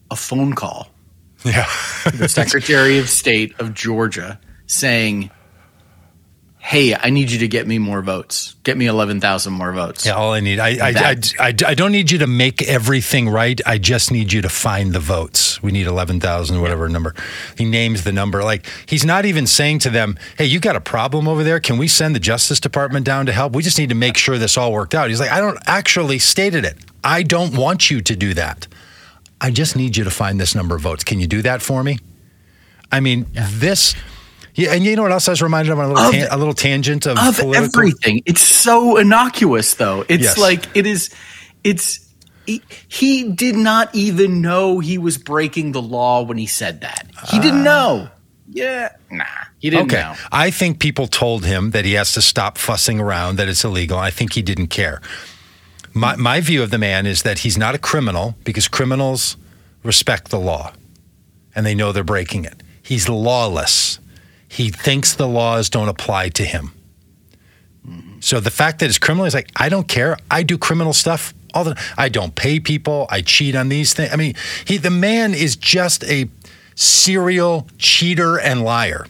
a phone call Yeah, the Secretary of State of Georgia saying, "Hey, I need you to get me more votes. Get me eleven thousand more votes." yeah. All I need, I I, I, That- I, I don't need you to make everything right. I just need you to find the votes. We need eleven thousand, whatever number. He names the number. Like he's not even saying to them, "Hey, you got a problem over there? Can we send the Justice Department down to help? We just need to make sure this all worked out." He's like, "I don't actually stated it. I don't want you to do that." I just need you to find this number of votes. Can you do that for me? I mean, this. Yeah, and you know what else I was reminded of? On a little, Of- tan- a little tangent of, of political. everything. It's so innocuous, though. It's Yes. like it is. It's he, he did not even know he was breaking the law when he said that. He didn't uh, know. Yeah, nah, he didn't Okay. know. I think people told him that he has to stop fussing around, that it's illegal. I think he didn't care. My, my view of the man is that he's not a criminal because criminals respect the law and they know they're breaking it. He's lawless. He thinks the laws don't apply to him. So the fact that it's criminal, he's like, I don't care. I do criminal stuff all the I don't pay people. I cheat on these things. I mean, he the man is just a serial cheater and liar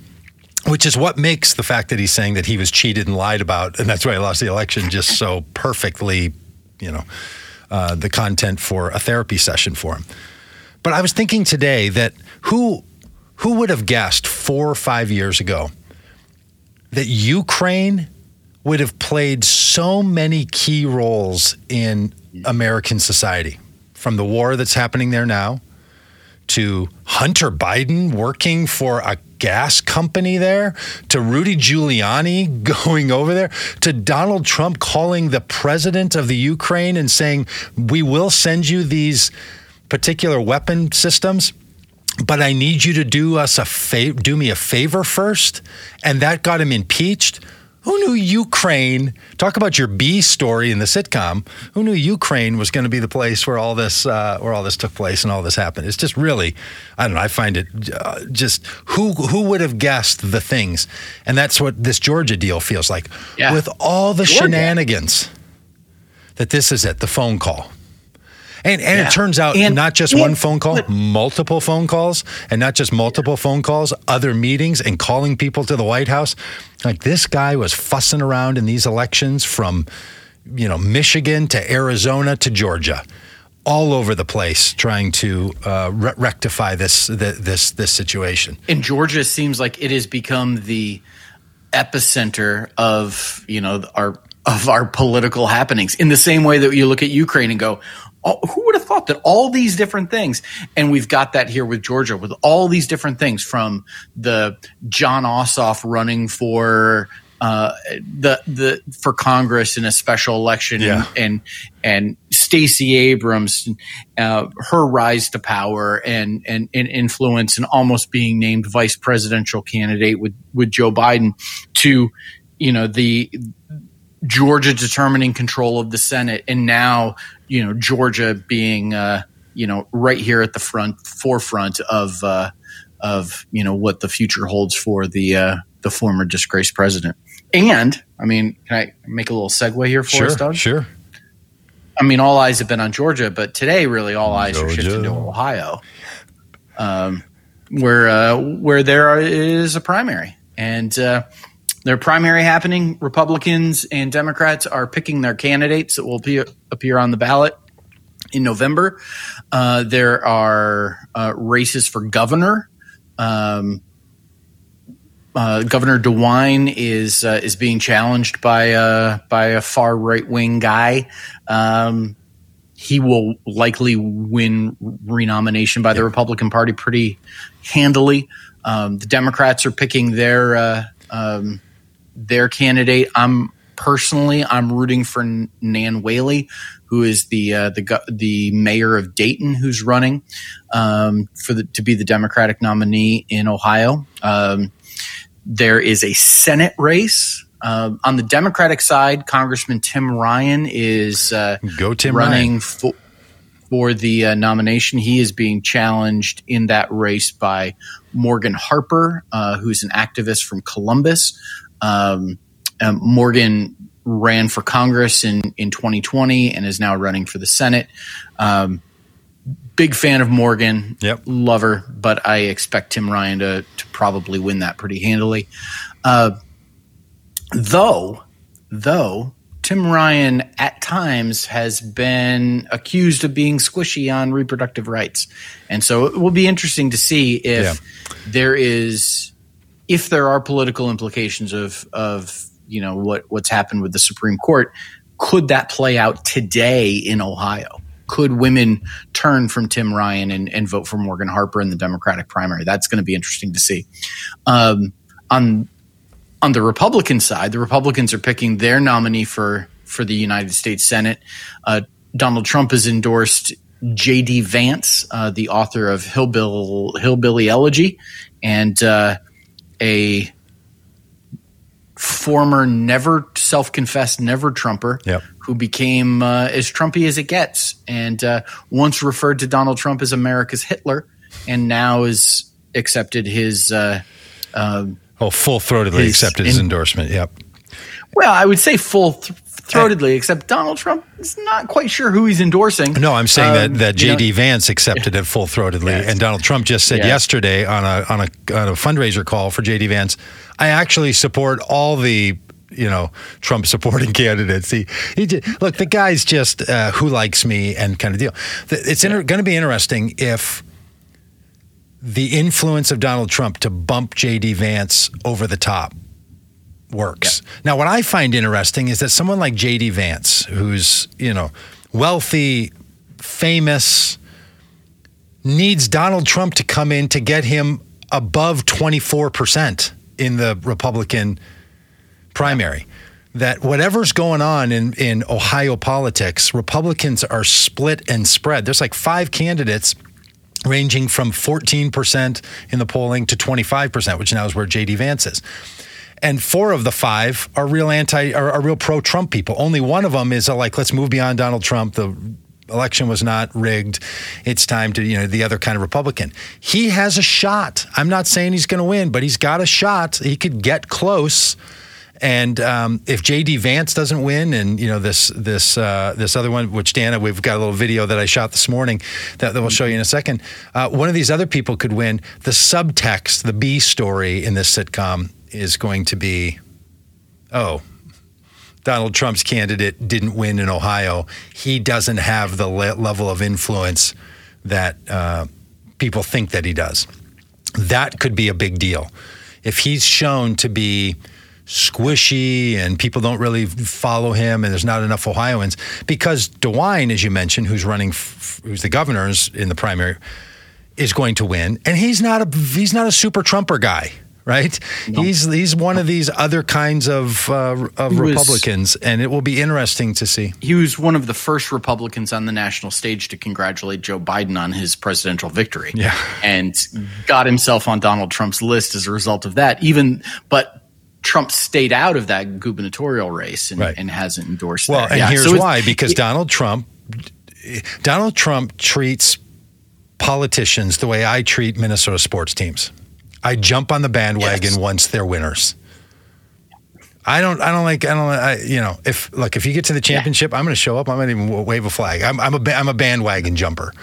which is what makes the fact that he's saying that he was cheated and lied about, and that's why he lost the election, just so perfectly, you know, uh, the content for a therapy session for him. But I was thinking today that who who would have guessed four or five years ago that Ukraine would have played so many key roles in American society, from the war that's happening there now to Hunter Biden working for a gas company there, to Rudy Giuliani going over there, to Donald Trump calling the president of the Ukraine and saying, We will send you these particular weapon systems. But I need you to do us a fa- do me a favor first, and that got him impeached. Who knew Ukraine? Talk about your B story in the sitcom. Who knew Ukraine was going to be the place where all this uh, where all this took place and all this happened? It's just really, I don't know. I find it uh, just who who would have guessed the things, and that's what this Georgia deal feels like. Yeah. With all the Georgia. shenanigans, that this is it, the phone call. And, and Yeah. it turns out And- not just and- one phone call, but- multiple phone calls, and not just multiple phone calls, other meetings, and calling people to the White House. Like this guy was fussing around in these elections from, you know, Michigan to Arizona to Georgia, all over the place trying to uh, re- rectify this this this situation. In Georgia, seems like it has become the epicenter of you know our of our political happenings. In the same way that you look at Ukraine and go, oh, who would have thought that all these different things? And we've got that here with Georgia with all these different things from the Jon Ossoff running for uh, the the for Congress in a special election Yeah. and and, and Stacey Abrams, uh, her rise to power and, and and influence and almost being named vice presidential candidate with with Joe Biden to you know the Georgia determining control of the Senate and now you know Georgia being uh, you know right here at the front forefront of uh, of you know what the future holds for the uh, the former disgraced president. And I mean, can I make a little segue here for Sure, us, Doug? sure. I mean, all eyes have been on Georgia, but today, really, all eyes are Georgia. shifting to Ohio, um, where uh, where there are, is a primary, and uh, their primary happening. Republicans and Democrats are picking their candidates that will appear, appear on the ballot in November. Uh, there are uh, races for governor. Um, uh, Governor DeWine is uh, is being challenged by uh, by a far right wing guy. Um, he will likely win renomination by the Republican Party pretty handily. Um, the Democrats are picking their uh, um, their candidate. I'm personally I'm rooting for Nan Whaley, who is the uh, the the mayor of Dayton, who's running um, for the to be the Democratic nominee in Ohio. Um, there is a Senate race. Um, on the Democratic side, Congressman Tim Ryan is uh, Go Tim running Ryan. for, for the uh, nomination. He is being challenged in that race by Morgan Harper, uh, who's an activist from Columbus. Um, um, Morgan ran for Congress in, in 2020 and is now running for the Senate. Um, big fan of Morgan. Yep. Love her, but I expect Tim Ryan to, to probably win that pretty handily. Uh, though, though, Tim Ryan at times has been accused of being squishy on reproductive rights. And so it will be interesting to see if Yeah. there is if there are political implications of of you know what what's happened with the Supreme Court, could that play out today in Ohio? Could women turn from Tim Ryan and, and vote for Morgan Harper in the Democratic primary? That's going to be interesting to see. Um, on on the Republican side, the Republicans are picking their nominee for for the United States Senate. Uh, Donald Trump has endorsed J.D. Vance, uh, the author of Hillbill, Hillbilly Elegy, and uh, a former never self-confessed never Trumper Yep. who became uh, as Trumpy as it gets, and uh, once referred to Donald Trump as America's Hitler, and now has accepted his. Uh, um, Oh, full throatedly His accepted his in- endorsement. Yep. well, I would say full th- throatedly, except Donald Trump is not quite sure who he's endorsing. No, I'm saying Um, that, that you know- JD Vance accepted it full throatedly, Yes. and Donald Trump just said Yes. yesterday on a on a on a fundraiser call for JD Vance, I actually support all the you know Trump supporting candidates. He he did, look the guy's just uh, who likes me and kind of deal. It's inter- going to be interesting if the influence of Donald Trump to bump JD Vance over the top works. Now, what I find interesting is that someone like JD Vance, who's, you know, wealthy, famous, needs Donald Trump to come in to get him above 24% in the Republican primary. That whatever's going on in, in Ohio politics, Republicans are split and spread. There's like five candidates ranging from 14% in the polling to 25%, which now is where JD Vance is. And four of the five are real anti, are, are real pro Trump people. Only one of them is a, like, let's move beyond Donald Trump. The election was not rigged. It's time to, you know, the other kind of Republican. He has a shot. I'm not saying he's going to win, but he's got a shot. He could get close. And um, if JD Vance doesn't win, and you know this this uh, this other one, which Dana, we've got a little video that I shot this morning that, that we'll show you in a second. Uh, one of these other people could win. The subtext, the B story in this sitcom is going to be, oh, Donald Trump's candidate didn't win in Ohio, he doesn't have the le- level of influence that uh, people think that he does. That could be a big deal. If he's shown to be squishy and people don't really follow him and there's not enough Ohioans, because DeWine, as you mentioned, who's running, f- who's the governor's in the primary, is going to win, and he's not a he's not a super Trumper guy right? No. He's he's one of these other kinds of uh, of Republicans, and it will be interesting to see. He was one of the first Republicans on the national stage to congratulate Joe Biden on his presidential victory, yeah. and got himself on Donald Trump's list as a result of that. Even but. Trump stayed out of that gubernatorial race and, right. and hasn't endorsed well, that. and yeah, here's so why: because it, Donald Trump, Donald Trump treats politicians the way I treat Minnesota sports teams. I jump on the bandwagon yes. once they're winners. I don't. I don't like. I don't. I, you know, if look, if you get to the championship, yeah. I'm going to show up. I'm going to even wave a flag. I'm, I'm a. I'm a bandwagon jumper.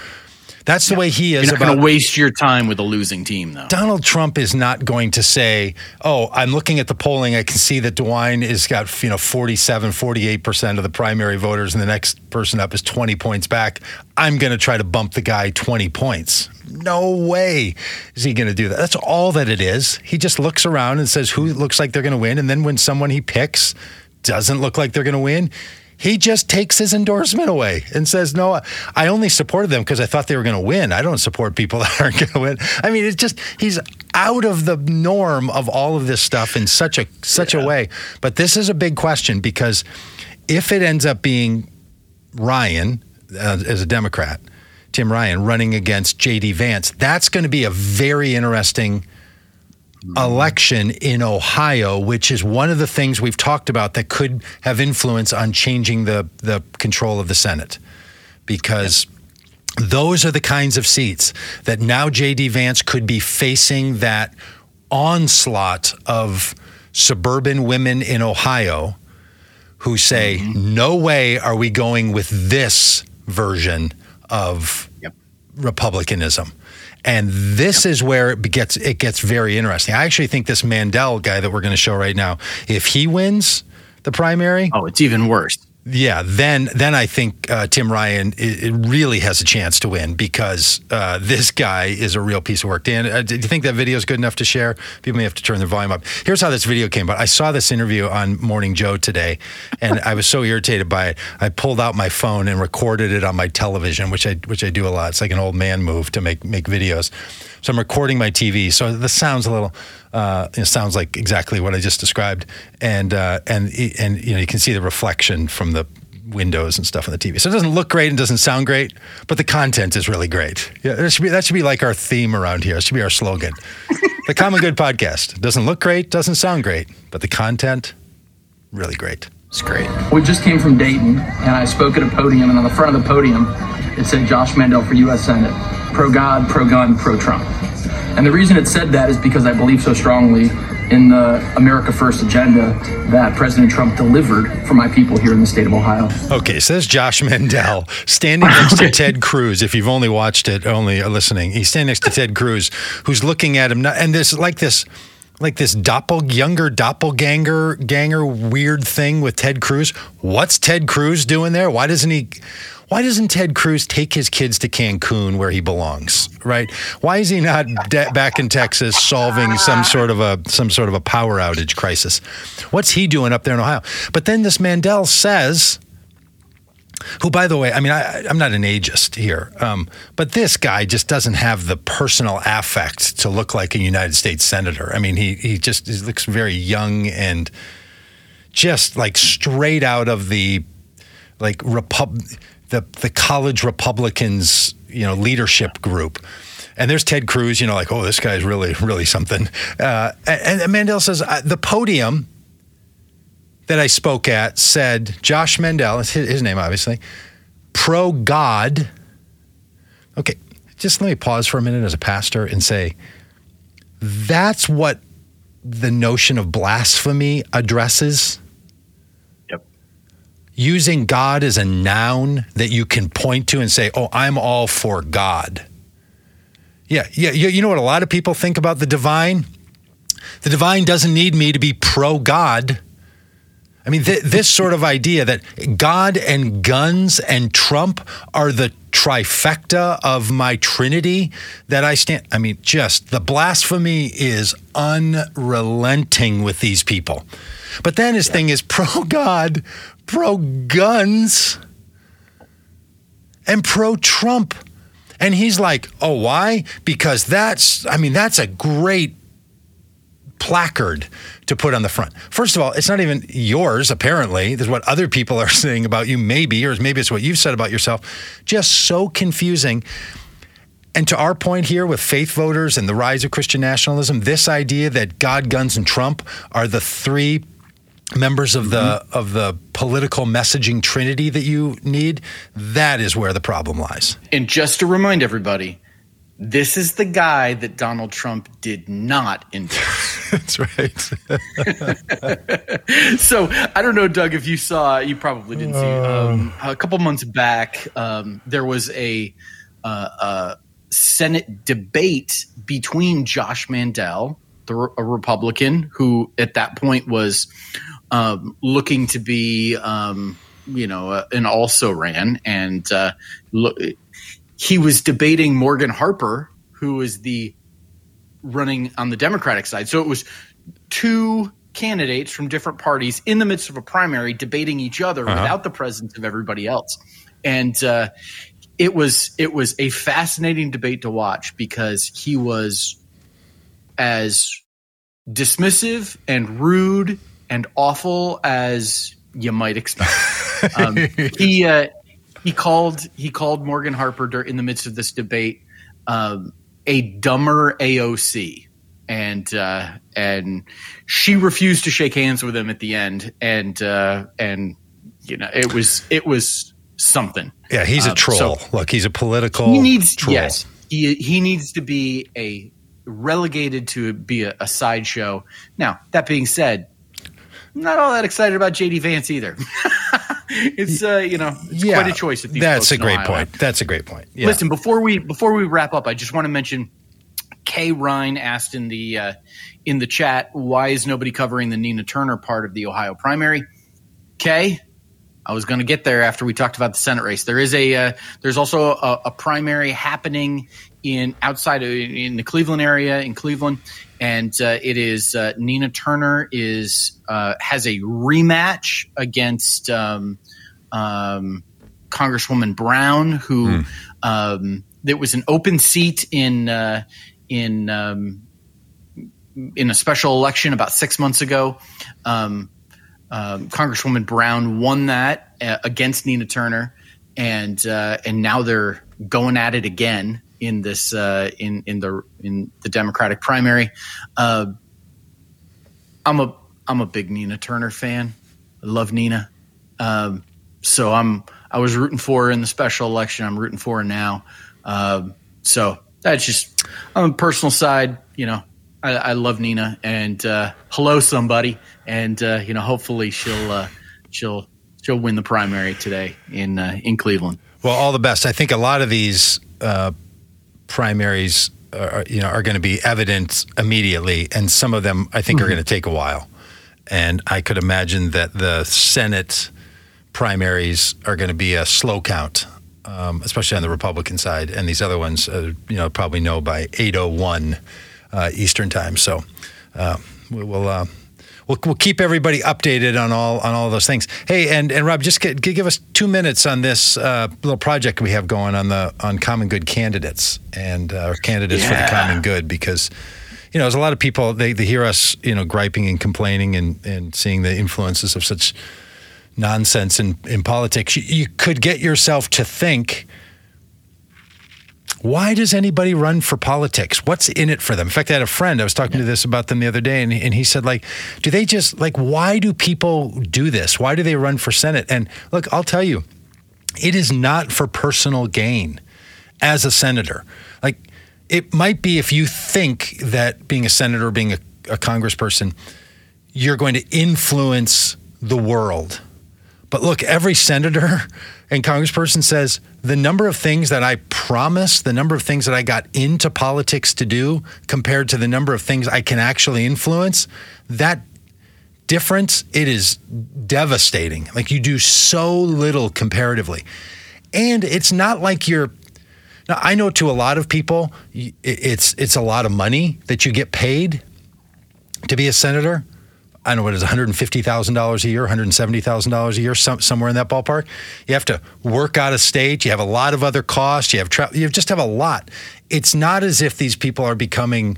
That's the yeah. way he is. You're not going to waste your time with a losing team, though. Donald Trump is not going to say, "Oh, I'm looking at the polling. I can see that DeWine has got you know 47, 48 percent of the primary voters, and the next person up is 20 points back. I'm going to try to bump the guy 20 points." No way is he going to do that. That's all that it is. He just looks around and says who looks like they're going to win, and then when someone he picks doesn't look like they're going to win, he just takes his endorsement away and says, "No, I only supported them because I thought they were going to win. I don't support people that aren't going to win." I mean, it's just he's out of the norm of all of this stuff in such a such yeah. a way. But this is a big question because if it ends up being Ryan uh, as a Democrat, Tim Ryan running against J.D. Vance, that's going to be a very interesting election in Ohio, which is one of the things we've talked about that could have influence on changing the, the control of the Senate. Because those are the kinds of seats that now J.D. Vance could be facing that onslaught of suburban women in Ohio who say, mm-hmm. no way are we going with this version of. Republicanism. And this is where it gets it gets very interesting. I actually think this Mandel guy that we're going to show right now, if he wins the primary, oh, it's even worse yeah, then then I think uh, Tim Ryan it, it, really has a chance to win because uh, this guy is a real piece of work. Dan, uh, do you think that video is good enough to share? People may have to turn their volume up. Here's how this video came about. I saw this interview on Morning Joe today, and I was so irritated by it. I pulled out my phone and recorded it on my television, which I which I do a lot. It's like an old man move to make make videos. So I'm recording my TV. So the sound's a little. Uh, it sounds like exactly what I just described, and uh, and and you know you can see the reflection from the windows and stuff on the TV. So it doesn't look great and doesn't sound great, but the content is really great. Yeah, that should be that should be like our theme around here. It should be our slogan. the Common Good Podcast doesn't look great, doesn't sound great, but the content really great. It's great. We just came from Dayton, and I spoke at a podium, and on the front of the podium, it said Josh Mandel for U.S. Senate, pro God, pro gun, pro Trump. And the reason it said that is because I believe so strongly in the America First agenda that President Trump delivered for my people here in the state of Ohio. Okay, so there's Josh Mandel standing next to Ted Cruz. If you've only watched it, only listening, he's standing next to Ted Cruz, who's looking at him, and this like this like this doppel younger doppelganger ganger weird thing with Ted Cruz. What's Ted Cruz doing there? Why doesn't he why doesn't Ted Cruz take his kids to Cancun where he belongs? Right? Why is he not de- back in Texas solving some sort of a some sort of a power outage crisis? What's he doing up there in Ohio? But then this Mandel says, who, by the way, I mean, I, am not an ageist here, um, but this guy just doesn't have the personal affect to look like a United States senator. I mean, he he just he looks very young and just like straight out of the like repub the the college Republicans, you know, leadership group. And there's Ted Cruz, you know, like, oh, this guy's really, really something. Uh, and, and Mandel says the podium that I spoke at said Josh Mandel, his, his name obviously, pro God. Okay, just let me pause for a minute as a pastor and say that's what the notion of blasphemy addresses using God as a noun that you can point to and say, oh, I'm all for God. Yeah, yeah. You know what a lot of people think about the divine? The divine doesn't need me to be pro God. I mean, th- this sort of idea that God and guns and Trump are the trifecta of my trinity that I stand. I mean, just the blasphemy is unrelenting with these people. But then his yeah. thing is pro God, pro guns, and pro Trump. And he's like, oh, why? Because that's, I mean, that's a great placard to put on the front. First of all, it's not even yours, apparently. This is what other people are saying about you, maybe, or maybe it's what you've said about yourself. Just so confusing. And to our point here with faith voters and the rise of Christian nationalism, this idea that God, guns, and Trump are the three members of the mm-hmm. of the political messaging trinity that you need, that is where the problem lies. And just to remind everybody, this is the guy that Donald Trump did not endorse. That's right. so I don't know, Doug, if you saw, you probably didn't see. Uh. Um, a couple months back, um, there was a, uh, a, Senate debate between Josh Mandel, the, a Republican who at that point was um, looking to be, um, you know, uh, an also ran, and uh, he was debating Morgan Harper, who is the running on the Democratic side. So it was two candidates from different parties in the midst of a primary debating each other uh-huh. without the presence of everybody else. And uh, it was it was a fascinating debate to watch because he was as dismissive and rude and awful as you might expect. Um, he uh, he called he called Morgan Harper in the midst of this debate um, a dumber AOC, and uh, and she refused to shake hands with him at the end, and uh, and you know it was it was something. Yeah, he's a um, troll. So Look, he's a political. He needs troll. yes, he he needs to be a relegated to be a, a sideshow. Now that being said, I'm not all that excited about JD Vance either. it's uh, you know, it's yeah, quite a choice. that's a great point. That's a great point. Yeah. Listen, before we before we wrap up, I just want to mention Kay Ryan asked in the uh, in the chat, why is nobody covering the Nina Turner part of the Ohio primary? Kay, I was going to get there after we talked about the Senate race. There is a uh, there's also a, a, primary happening in outside of, in the Cleveland area in Cleveland, and uh, it is uh, Nina Turner is uh, has a rematch against um, um, Congresswoman Brown, who mm. um, there was an open seat in uh, in um, in a special election about six months ago. Um, um, Congresswoman Brown won that uh, against Nina Turner, and uh, and now they're going at it again in this uh, in in the in the Democratic primary. Uh, I'm a I'm a big Nina Turner fan. I love Nina, um, so I'm I was rooting for her in the special election. I'm rooting for her now. Um, so that's just on the personal side. You know, I, I love Nina, and uh, hello somebody, and uh, you know, hopefully she'll uh, she'll she'll win the primary today in uh, in Cleveland. Well, all the best. I think a lot of these uh, primaries are, you know are going to be evident immediately, and some of them I think mm-hmm. are going to take a while. And I could imagine that the Senate primaries are going to be a slow count, um, especially on the Republican side, and these other ones, uh, you know, probably know by eight oh one uh, Eastern time. So uh, we will uh, we'll, we'll keep everybody updated on all on all those things. Hey, and and Rob, just get, give us two minutes on this uh, little project we have going on the on common good candidates and uh, candidates yeah. for the common good because. You know, there's a lot of people. They, they hear us, you know, griping and complaining and, and seeing the influences of such nonsense in, in politics. You, you could get yourself to think why does anybody run for politics? What's in it for them? In fact, I had a friend, I was talking yeah. to this about them the other day, and, and he said, like, do they just, like, why do people do this? Why do they run for Senate? And look, I'll tell you, it is not for personal gain as a senator. Like, it might be if you think that being a senator, being a, a congressperson, you're going to influence the world. But look, every senator and congressperson says the number of things that I promised, the number of things that I got into politics to do compared to the number of things I can actually influence, that difference, it is devastating. Like you do so little comparatively. And it's not like you're now I know to a lot of people it's it's a lot of money that you get paid to be a senator. I don't know what it is, $150,000 a year, $170,000 a year, some, somewhere in that ballpark. You have to work out of state. You have a lot of other costs. You have tra- you just have a lot. It's not as if these people are becoming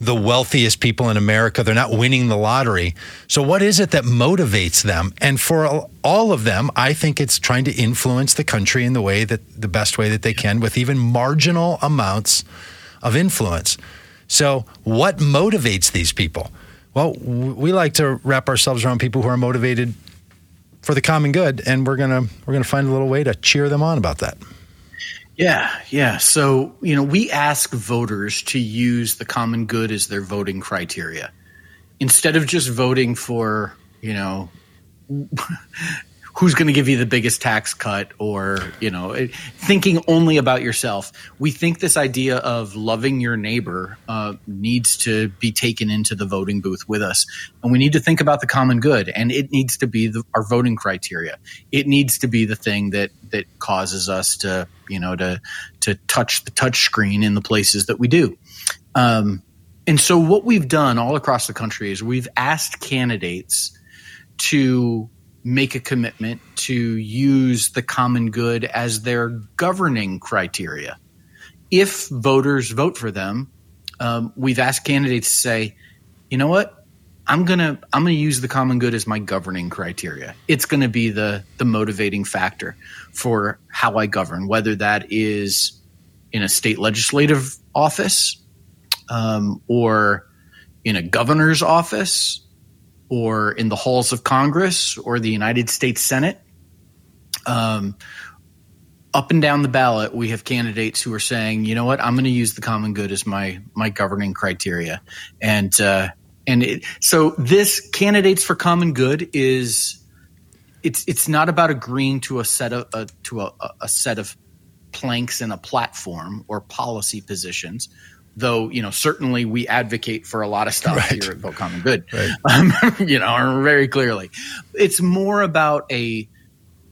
the wealthiest people in America. They're not winning the lottery. So, what is it that motivates them? And for all of them, I think it's trying to influence the country in the way that the best way that they can with even marginal amounts of influence. So, what motivates these people? Well, we like to wrap ourselves around people who are motivated for the common good, and we're gonna we're gonna find a little way to cheer them on about that. Yeah, yeah. So you know, we ask voters to use the common good as their voting criteria instead of just voting for you know who's going to give you the biggest tax cut or you know thinking only about yourself. We think this idea of loving your neighbor uh, needs to be taken into the voting booth with us. And we need to think about the common good and it needs to be the, our voting criteria. It needs to be the thing that that causes us to you know to to touch the touch screen in the places that we do. Um, and so what we've done all across the country is we've asked candidates to make a commitment to use the common good as their governing criteria. If voters vote for them, um, we've asked candidates to say, you know what? I'm gonna I'm gonna use the common good as my governing criteria. It's gonna be the the motivating factor for how I govern, whether that is in a state legislative office um, or in a governor's office or in the halls of Congress or the United States Senate. Um, up and down the ballot, we have candidates who are saying, "You know what? I'm going to use the common good as my my governing criteria," and uh, and it, so this candidates for common good is it's it's not about agreeing to a set of to a, a set of planks in a platform or policy positions though you know certainly we advocate for a lot of stuff right. here at Vote Common Good, right. um, you know, very clearly. It's more about a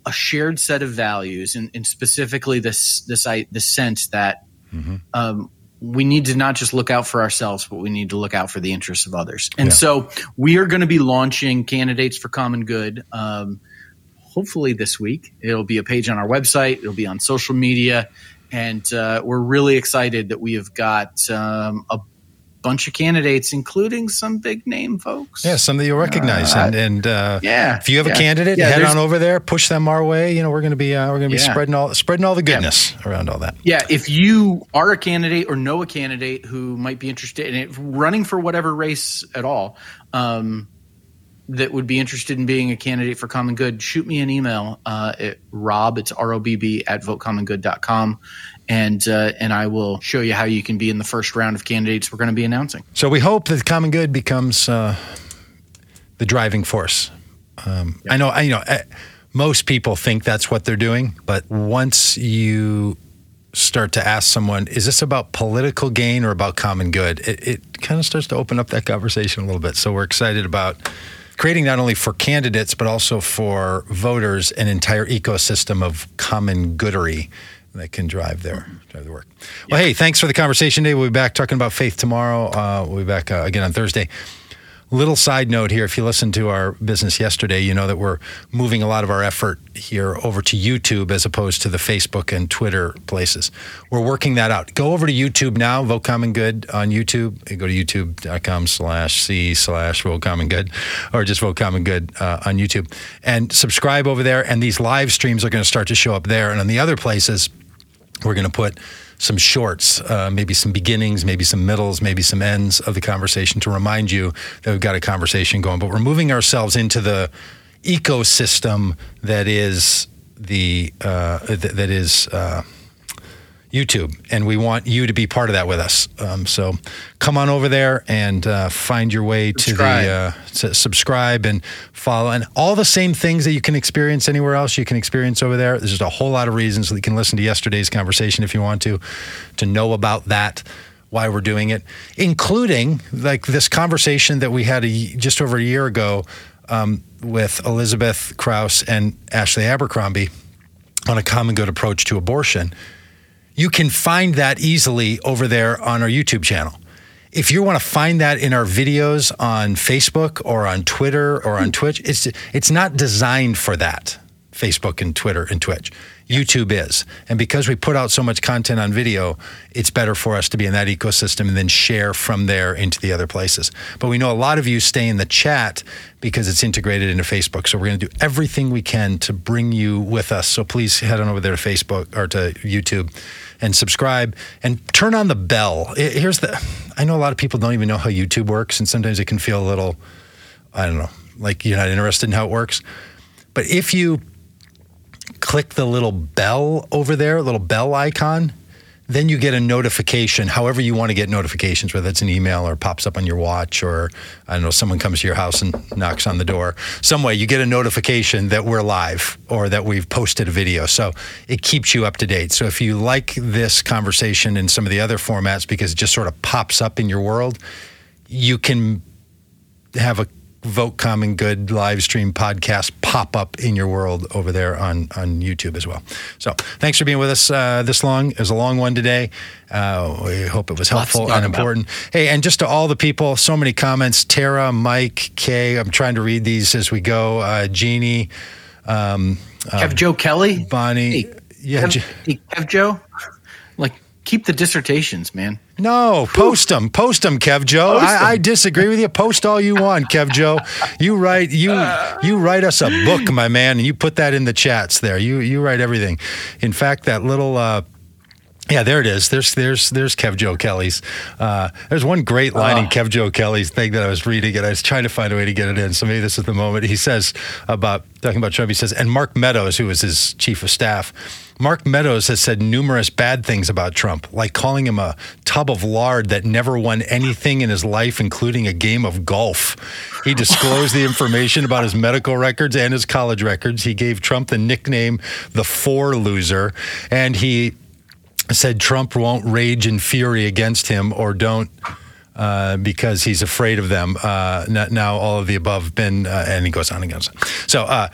a shared set of values, and, and specifically this this I, the sense that mm-hmm. um, we need to not just look out for ourselves, but we need to look out for the interests of others. And yeah. so we are going to be launching candidates for common good. Um, hopefully this week. It'll be a page on our website. It'll be on social media and uh, we're really excited that we have got um, a bunch of candidates, including some big name folks. Yeah, some that you'll recognize. Uh, and, and uh, yeah, if you have yeah. a candidate, yeah, head on over there, push them our way. You know, we're going to be uh, we're going to be yeah. spreading all spreading all the goodness around all that. Yeah, if you are a candidate or know a candidate who might be interested in it, running for whatever race at all. Um, that would be interested in being a candidate for Common Good, shoot me an email uh, at rob, it's R-O-B-B, at votecommongood.com. And, uh, and I will show you how you can be in the first round of candidates we're going to be announcing. So we hope that Common Good becomes uh, the driving force. Um, yep. I know, I, you know, eh, most people think that's what they're doing, but once you start to ask someone, is this about political gain or about common good? It, it kind of starts to open up that conversation a little bit. So we're excited about creating not only for candidates but also for voters an entire ecosystem of common goodery that can drive their drive the work. Well, hey, thanks for the conversation today. We'll be back talking about faith tomorrow. Uh, we'll be back uh, again on Thursday. Little side note here if you listened to our business yesterday, you know that we're moving a lot of our effort here over to YouTube as opposed to the Facebook and Twitter places. We're working that out. Go over to YouTube now, Vote Common Good on YouTube. Go to youtube.com slash C slash Vote Common Good or just Vote Common Good uh, on YouTube and subscribe over there. And these live streams are going to start to show up there. And on the other places, we're going to put some shorts, uh, maybe some beginnings, maybe some middles, maybe some ends of the conversation to remind you that we've got a conversation going. But we're moving ourselves into the ecosystem that is the uh, th- that is. Uh, YouTube, and we want you to be part of that with us. Um, so come on over there and uh, find your way subscribe. to the uh, to subscribe and follow, and all the same things that you can experience anywhere else, you can experience over there. There's just a whole lot of reasons that you can listen to yesterday's conversation if you want to, to know about that why we're doing it, including like this conversation that we had a, just over a year ago um, with Elizabeth Krauss and Ashley Abercrombie on a common good approach to abortion. You can find that easily over there on our YouTube channel. If you want to find that in our videos on Facebook or on Twitter or on hmm. Twitch, it's it's not designed for that. Facebook and Twitter and Twitch. YouTube is. And because we put out so much content on video, it's better for us to be in that ecosystem and then share from there into the other places. But we know a lot of you stay in the chat because it's integrated into Facebook. So we're going to do everything we can to bring you with us. So please head on over there to Facebook or to YouTube and subscribe and turn on the bell. Here's the I know a lot of people don't even know how YouTube works and sometimes it can feel a little I don't know, like you're not interested in how it works. But if you click the little bell over there, little bell icon, then you get a notification, however you want to get notifications, whether it's an email or pops up on your watch or I don't know, someone comes to your house and knocks on the door. Some way you get a notification that we're live or that we've posted a video. So it keeps you up to date. So if you like this conversation and some of the other formats because it just sort of pops up in your world, you can have a Vote Common Good live stream podcast pop up in your world over there on, on YouTube as well. So thanks for being with us uh, this long. It was a long one today. Uh, we hope it was helpful and important. About. Hey, and just to all the people, so many comments Tara, Mike, Kay. I'm trying to read these as we go. Uh, Jeannie. Um, Kev Joe Kelly. Bonnie. Hey, yeah. Kev, Kev Joe. Like, keep the dissertations, man. No, post them, post them, Kev Joe. I, I, disagree with you. Post all you want, Kev Joe. You write you you write us a book, my man, and you put that in the chats there. You you write everything. In fact, that little. Uh, yeah, there it is. There's there's there's Kev Joe Kelly's. Uh, there's one great line in Kev Joe Kelly's thing that I was reading, and I was trying to find a way to get it in. So maybe this is the moment. He says about talking about Trump. He says, and Mark Meadows, who was his chief of staff, Mark Meadows has said numerous bad things about Trump, like calling him a tub of lard that never won anything in his life, including a game of golf. He disclosed the information about his medical records and his college records. He gave Trump the nickname the four loser, and he said Trump won't rage in fury against him or don't. Uh, because he's afraid of them. Uh, now, all of the above been, uh, and he goes on and goes on. So, uh,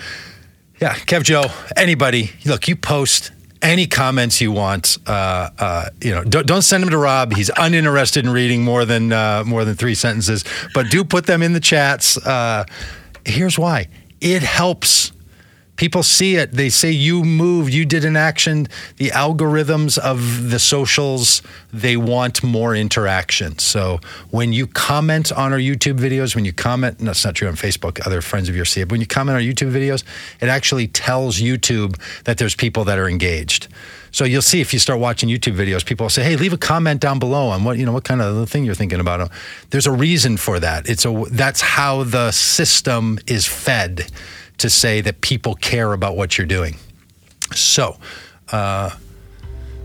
yeah, Kev Joe, anybody, look, you post any comments you want. Uh, uh, you know, don't, don't, send them to Rob. He's uninterested in reading more than uh, more than three sentences. But do put them in the chats. Uh, here's why: it helps People see it. They say you moved, you did an action. The algorithms of the socials, they want more interaction. So when you comment on our YouTube videos, when you comment, that's not true on Facebook, other friends of yours see it, but when you comment on our YouTube videos, it actually tells YouTube that there's people that are engaged. So you'll see if you start watching YouTube videos, people will say, "Hey, leave a comment down below on what you know, what kind of thing you're thinking about." There's a reason for that. It's a that's how the system is fed to say that people care about what you're doing. So, uh,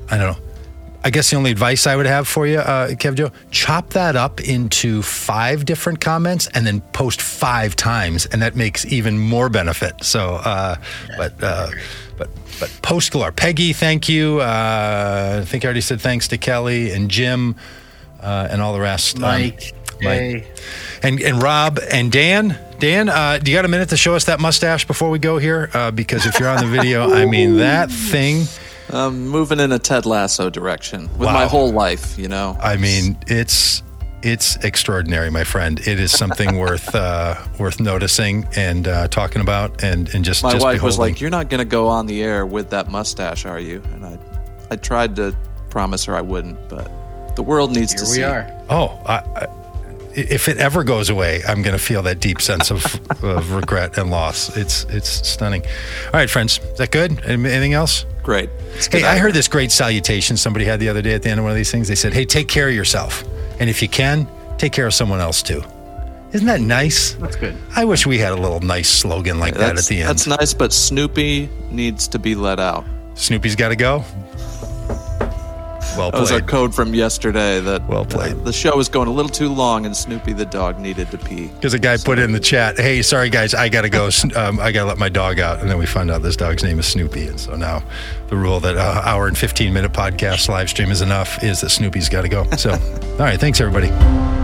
I don't know. I guess the only advice I would have for you, uh, Kev Joe, chop that up into five different comments and then post five times, and that makes even more benefit. So, uh, but uh, but but post galore. Peggy, thank you. Uh, I think I already said thanks to Kelly and Jim uh, and all the rest. Mike, um, Mike. and and Rob and Dan. Dan, uh, do you got a minute to show us that mustache before we go here? Uh, because if you're on the video, I mean, that thing. I'm moving in a Ted Lasso direction with wow. my whole life, you know. I mean, it's it's extraordinary, my friend. It is something worth uh, worth noticing and uh, talking about, and and just my just wife beholding. was like, "You're not going to go on the air with that mustache, are you?" And I I tried to promise her I wouldn't, but the world needs Here to we see. are. Oh, I, I, if it ever goes away, I'm going to feel that deep sense of, of regret and loss. It's it's stunning. All right, friends, is that good? Anything else? Great. Hey, I heard this great salutation somebody had the other day at the end of one of these things. They said, "Hey, take care of yourself, and if you can, take care of someone else too." Isn't that nice? That's good. I wish we had a little nice slogan like that at the end. That's nice, but Snoopy needs to be let out. Snoopy's got to go. Well played. That was our code from yesterday. That well played. Uh, the show was going a little too long, and Snoopy the dog needed to pee. Because a guy so. put in the chat, "Hey, sorry guys, I gotta go. Um, I gotta let my dog out." And then we find out this dog's name is Snoopy, and so now the rule that uh, hour and fifteen minute podcast live stream is enough is that Snoopy's got to go. So, all right, thanks everybody.